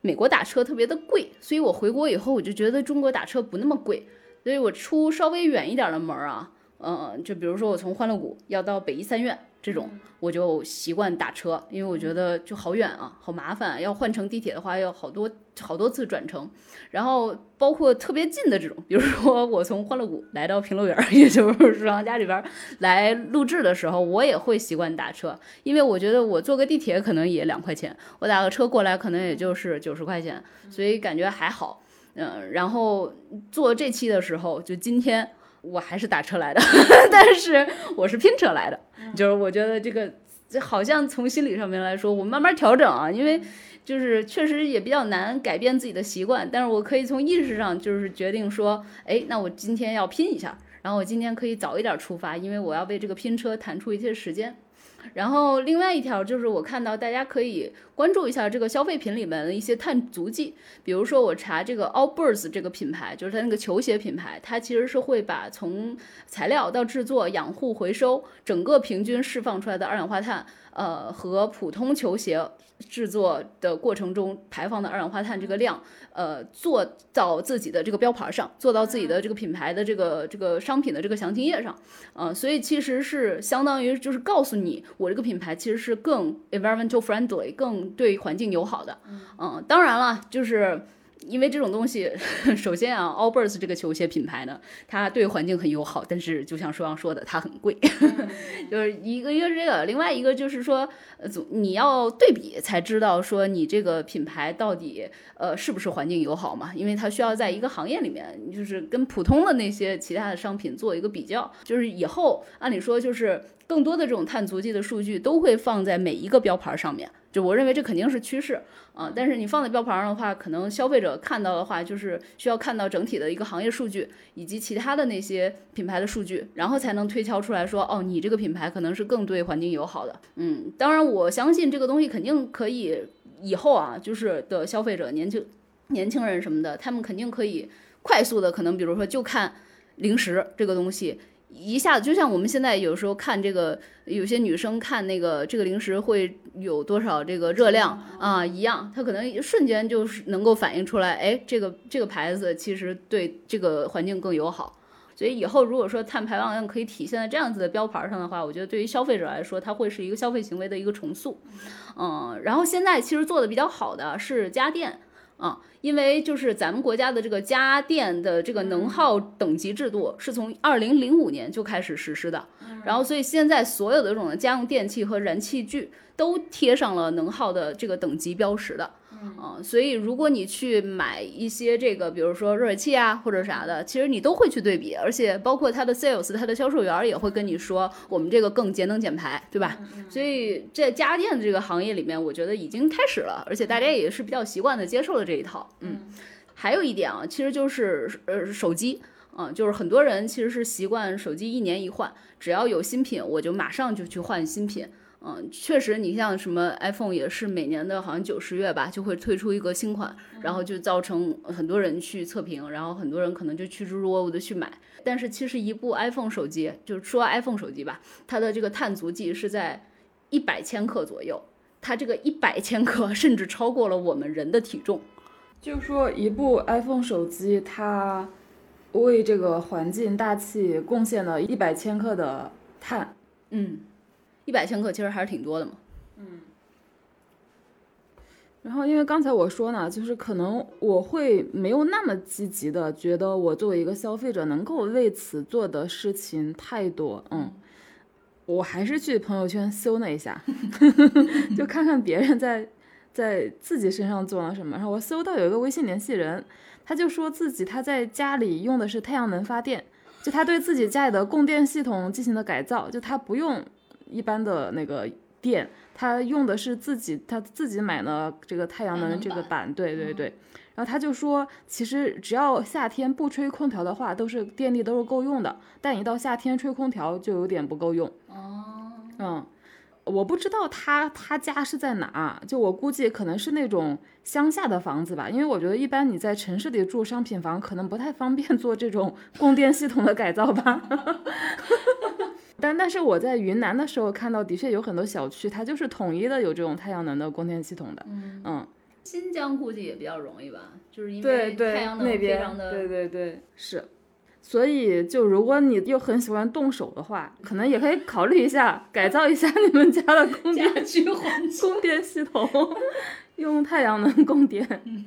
美国打车特别的贵，所以我回国以后我就觉得中国打车不那么贵，所以我出稍微远一点的门啊，嗯，就比如说我从欢乐谷要到北医三院。这种我就习惯打车，因为我觉得就好远啊，好麻烦。要换乘地铁的话，要好多好多次转乘。然后包括特别近的这种，比如说 我从欢乐谷来到平乐园，也就是舒阳家里边来录制的时候，我也会习惯打车，因为我觉得我坐个地铁可能也两块钱，我打个车过来可能也就是九十块钱，所以感觉还好。嗯，然后做这期的时候，就今天。我还是打车来的，但是我是拼车来的，就是我觉得这个好像从心理上面来说，我慢慢调整啊，因为就是确实也比较难改变自己的习惯，但是我可以从意识上就是决定说，哎，那我今天要拼一下，然后我今天可以早一点出发，因为我要为这个拼车腾出一些时间。然后另外一条就是我看到大家可以关注一下这个消费品里面的一些碳足迹，比如说我查这个 Allbirds 这个品牌，就是它那个球鞋品牌，它其实是会把从材料到制作、养护、回收整个平均释放出来的二氧化碳，呃，和普通球鞋。制作的过程中排放的二氧化碳这个量，呃，做到自己的这个标牌上，做到自己的这个品牌的这个这个商品的这个详情页上，嗯，所以其实是相当于就是告诉你，我这个品牌其实是更 environmental friendly，更对环境友好的，嗯，当然了，就是因为这种东西，首先啊，Allbirds 这个球鞋品牌呢，它对环境很友好，但是就像舒阳说的，它很贵，就是一个一个是这个，另外一个就是说，呃，总你要对比才知道说你这个品牌到底呃是不是环境友好嘛，因为它需要在一个行业里面，就是跟普通的那些其他的商品做一个比较，就是以后按理说就是更多的这种碳足迹的数据都会放在每一个标牌上面。就我认为这肯定是趋势啊，但是你放在标牌上的话，可能消费者看到的话，就是需要看到整体的一个行业数据以及其他的那些品牌的数据，然后才能推敲出来说，哦，你这个品牌可能是更对环境友好的。嗯，当然我相信这个东西肯定可以，以后啊，就是的消费者年轻年轻人什么的，他们肯定可以快速的，可能比如说就看零食这个东西。一下子就像我们现在有时候看这个，有些女生看那个这个零食会有多少这个热量啊一样，她可能瞬间就是能够反映出来，哎，这个这个牌子其实对这个环境更友好。所以以后如果说碳排放量可以体现在这样子的标牌上的话，我觉得对于消费者来说，它会是一个消费行为的一个重塑。嗯，然后现在其实做的比较好的是家电。啊，因为就是咱们国家的这个家电的这个能耗等级制度是从二零零五年就开始实施的，然后所以现在所有的这种家用电器和燃气具都贴上了能耗的这个等级标识的。啊，所以如果你去买一些这个，比如说热水器啊或者啥的，其实你都会去对比，而且包括它的 sales，它的销售员也会跟你说，我们这个更节能减排，对吧？所以在家电这个行业里面，我觉得已经开始了，而且大家也是比较习惯的接受了这一套。嗯，还有一点啊，其实就是呃手机嗯，就是很多人其实是习惯手机一年一换，只要有新品，我就马上就去换新品。嗯，确实，你像什么 iPhone 也是每年的好像九十月吧，就会推出一个新款，然后就造成很多人去测评，然后很多人可能就趋之若鹜的去买。但是其实一部 iPhone 手机，就是说 iPhone 手机吧，它的这个碳足迹是在一百千克左右，它这个一百千克 甚至超过了我们人的体重。就说一部 iPhone 手机，它为这个环境大气贡献了一百千克的碳，嗯。一百千克其实还是挺多的嘛。嗯。然后，因为刚才我说呢，就是可能我会没有那么积极的觉得我作为一个消费者能够为此做的事情太多。嗯。我还是去朋友圈搜了一下，就看看别人在在自己身上做了什么。然后我搜到有一个微信联系人，他就说自己他在家里用的是太阳能发电，就他对自己家里的供电系统进行了改造，就他不用。一般的那个电，他用的是自己他自己买了这个太阳能这个板，对对对。然后他就说，其实只要夏天不吹空调的话，都是电力都是够用的。但一到夏天吹空调就有点不够用。哦，嗯，我不知道他他家是在哪，就我估计可能是那种乡下的房子吧，因为我觉得一般你在城市里住商品房，可能不太方便做这种供电系统的改造吧。但但是我在云南的时候看到，的确有很多小区，它就是统一的有这种太阳能的供电系统的。嗯，新疆估计也比较容易吧，就是因为太阳能非常的。对对对，是。所以就如果你又很喜欢动手的话，可能也可以考虑一下改造一下你们家的供电供电系统，用太阳能供电。嗯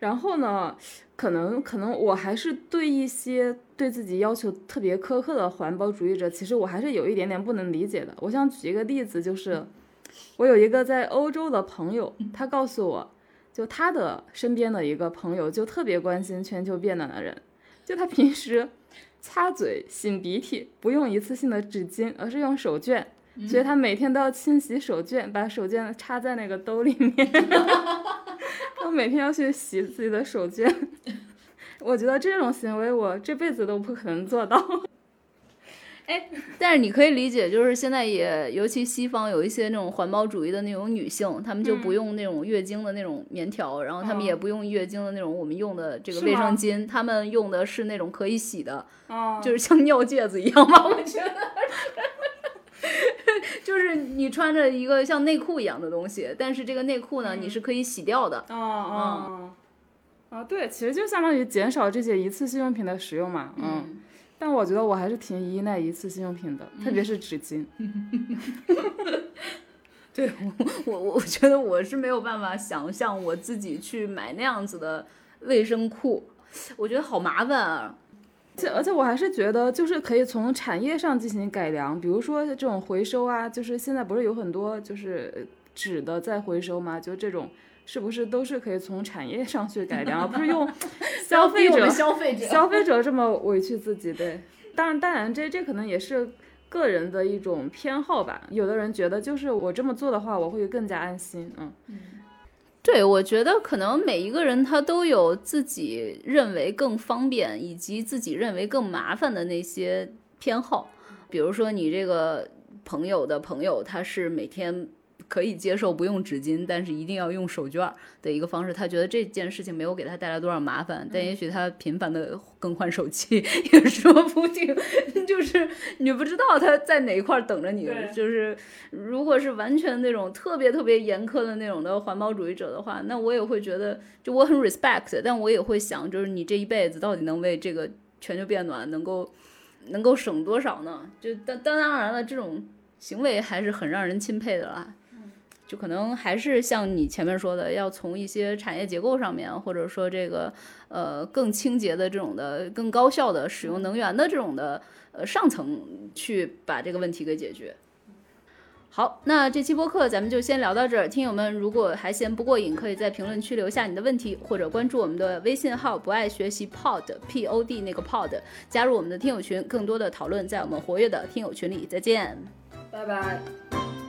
然后呢？可能可能我还是对一些对自己要求特别苛刻的环保主义者，其实我还是有一点点不能理解的。我想举一个例子，就是我有一个在欧洲的朋友，他告诉我，就他的身边的一个朋友就特别关心全球变暖的人，就他平时擦嘴、擤鼻涕不用一次性的纸巾，而是用手绢，所以他每天都要清洗手绢，把手绢插在那个兜里面。我每天要去洗自己的手绢，我觉得这种行为我这辈子都不可能做到。哎，但是你可以理解，就是现在也，尤其西方有一些那种环保主义的那种女性，她们就不用那种月经的那种棉条，然后她们也不用月经的那种我们用的这个卫生巾，她们用的是那种可以洗的，就是像尿介子一样吧？我觉得。就是你穿着一个像内裤一样的东西，但是这个内裤呢，你是可以洗掉的。哦哦，啊，对，其实就相当于减少这些一次性用品的使用嘛。嗯。但我觉得我还是挺依赖一次性用品的，特别是纸巾。对我我我觉得我是没有办法想象我自己去买那样子的卫生裤，我觉得好麻烦啊。且而且我还是觉得，就是可以从产业上进行改良，比如说这种回收啊，就是现在不是有很多就是纸的在回收吗，就这种是不是都是可以从产业上去改良，而不是用 消费者消费者消费者这么委屈自己？对，当然当然这这可能也是个人的一种偏好吧，有的人觉得就是我这么做的话，我会更加安心，嗯嗯。对，我觉得可能每一个人他都有自己认为更方便，以及自己认为更麻烦的那些偏好。比如说，你这个朋友的朋友，他是每天。可以接受不用纸巾，但是一定要用手绢的一个方式。他觉得这件事情没有给他带来多少麻烦，但也许他频繁的更换手机 也说不定。就是你不知道他在哪一块等着你。就是如果是完全那种特别特别严苛的那种的环保主义者的话，那我也会觉得，就我很 respect，但我也会想，就是你这一辈子到底能为这个全球变暖能够能够省多少呢？就当当然了，这种行为还是很让人钦佩的啦。就可能还是像你前面说的，要从一些产业结构上面，或者说这个呃更清洁的这种的、更高效的使用能源的这种的呃上层去把这个问题给解决。好，那这期播客咱们就先聊到这儿。听友们如果还嫌不过瘾，可以在评论区留下你的问题，或者关注我们的微信号“不爱学习 Pod P O D” 那个 Pod，加入我们的听友群，更多的讨论在我们活跃的听友群里。再见，拜拜。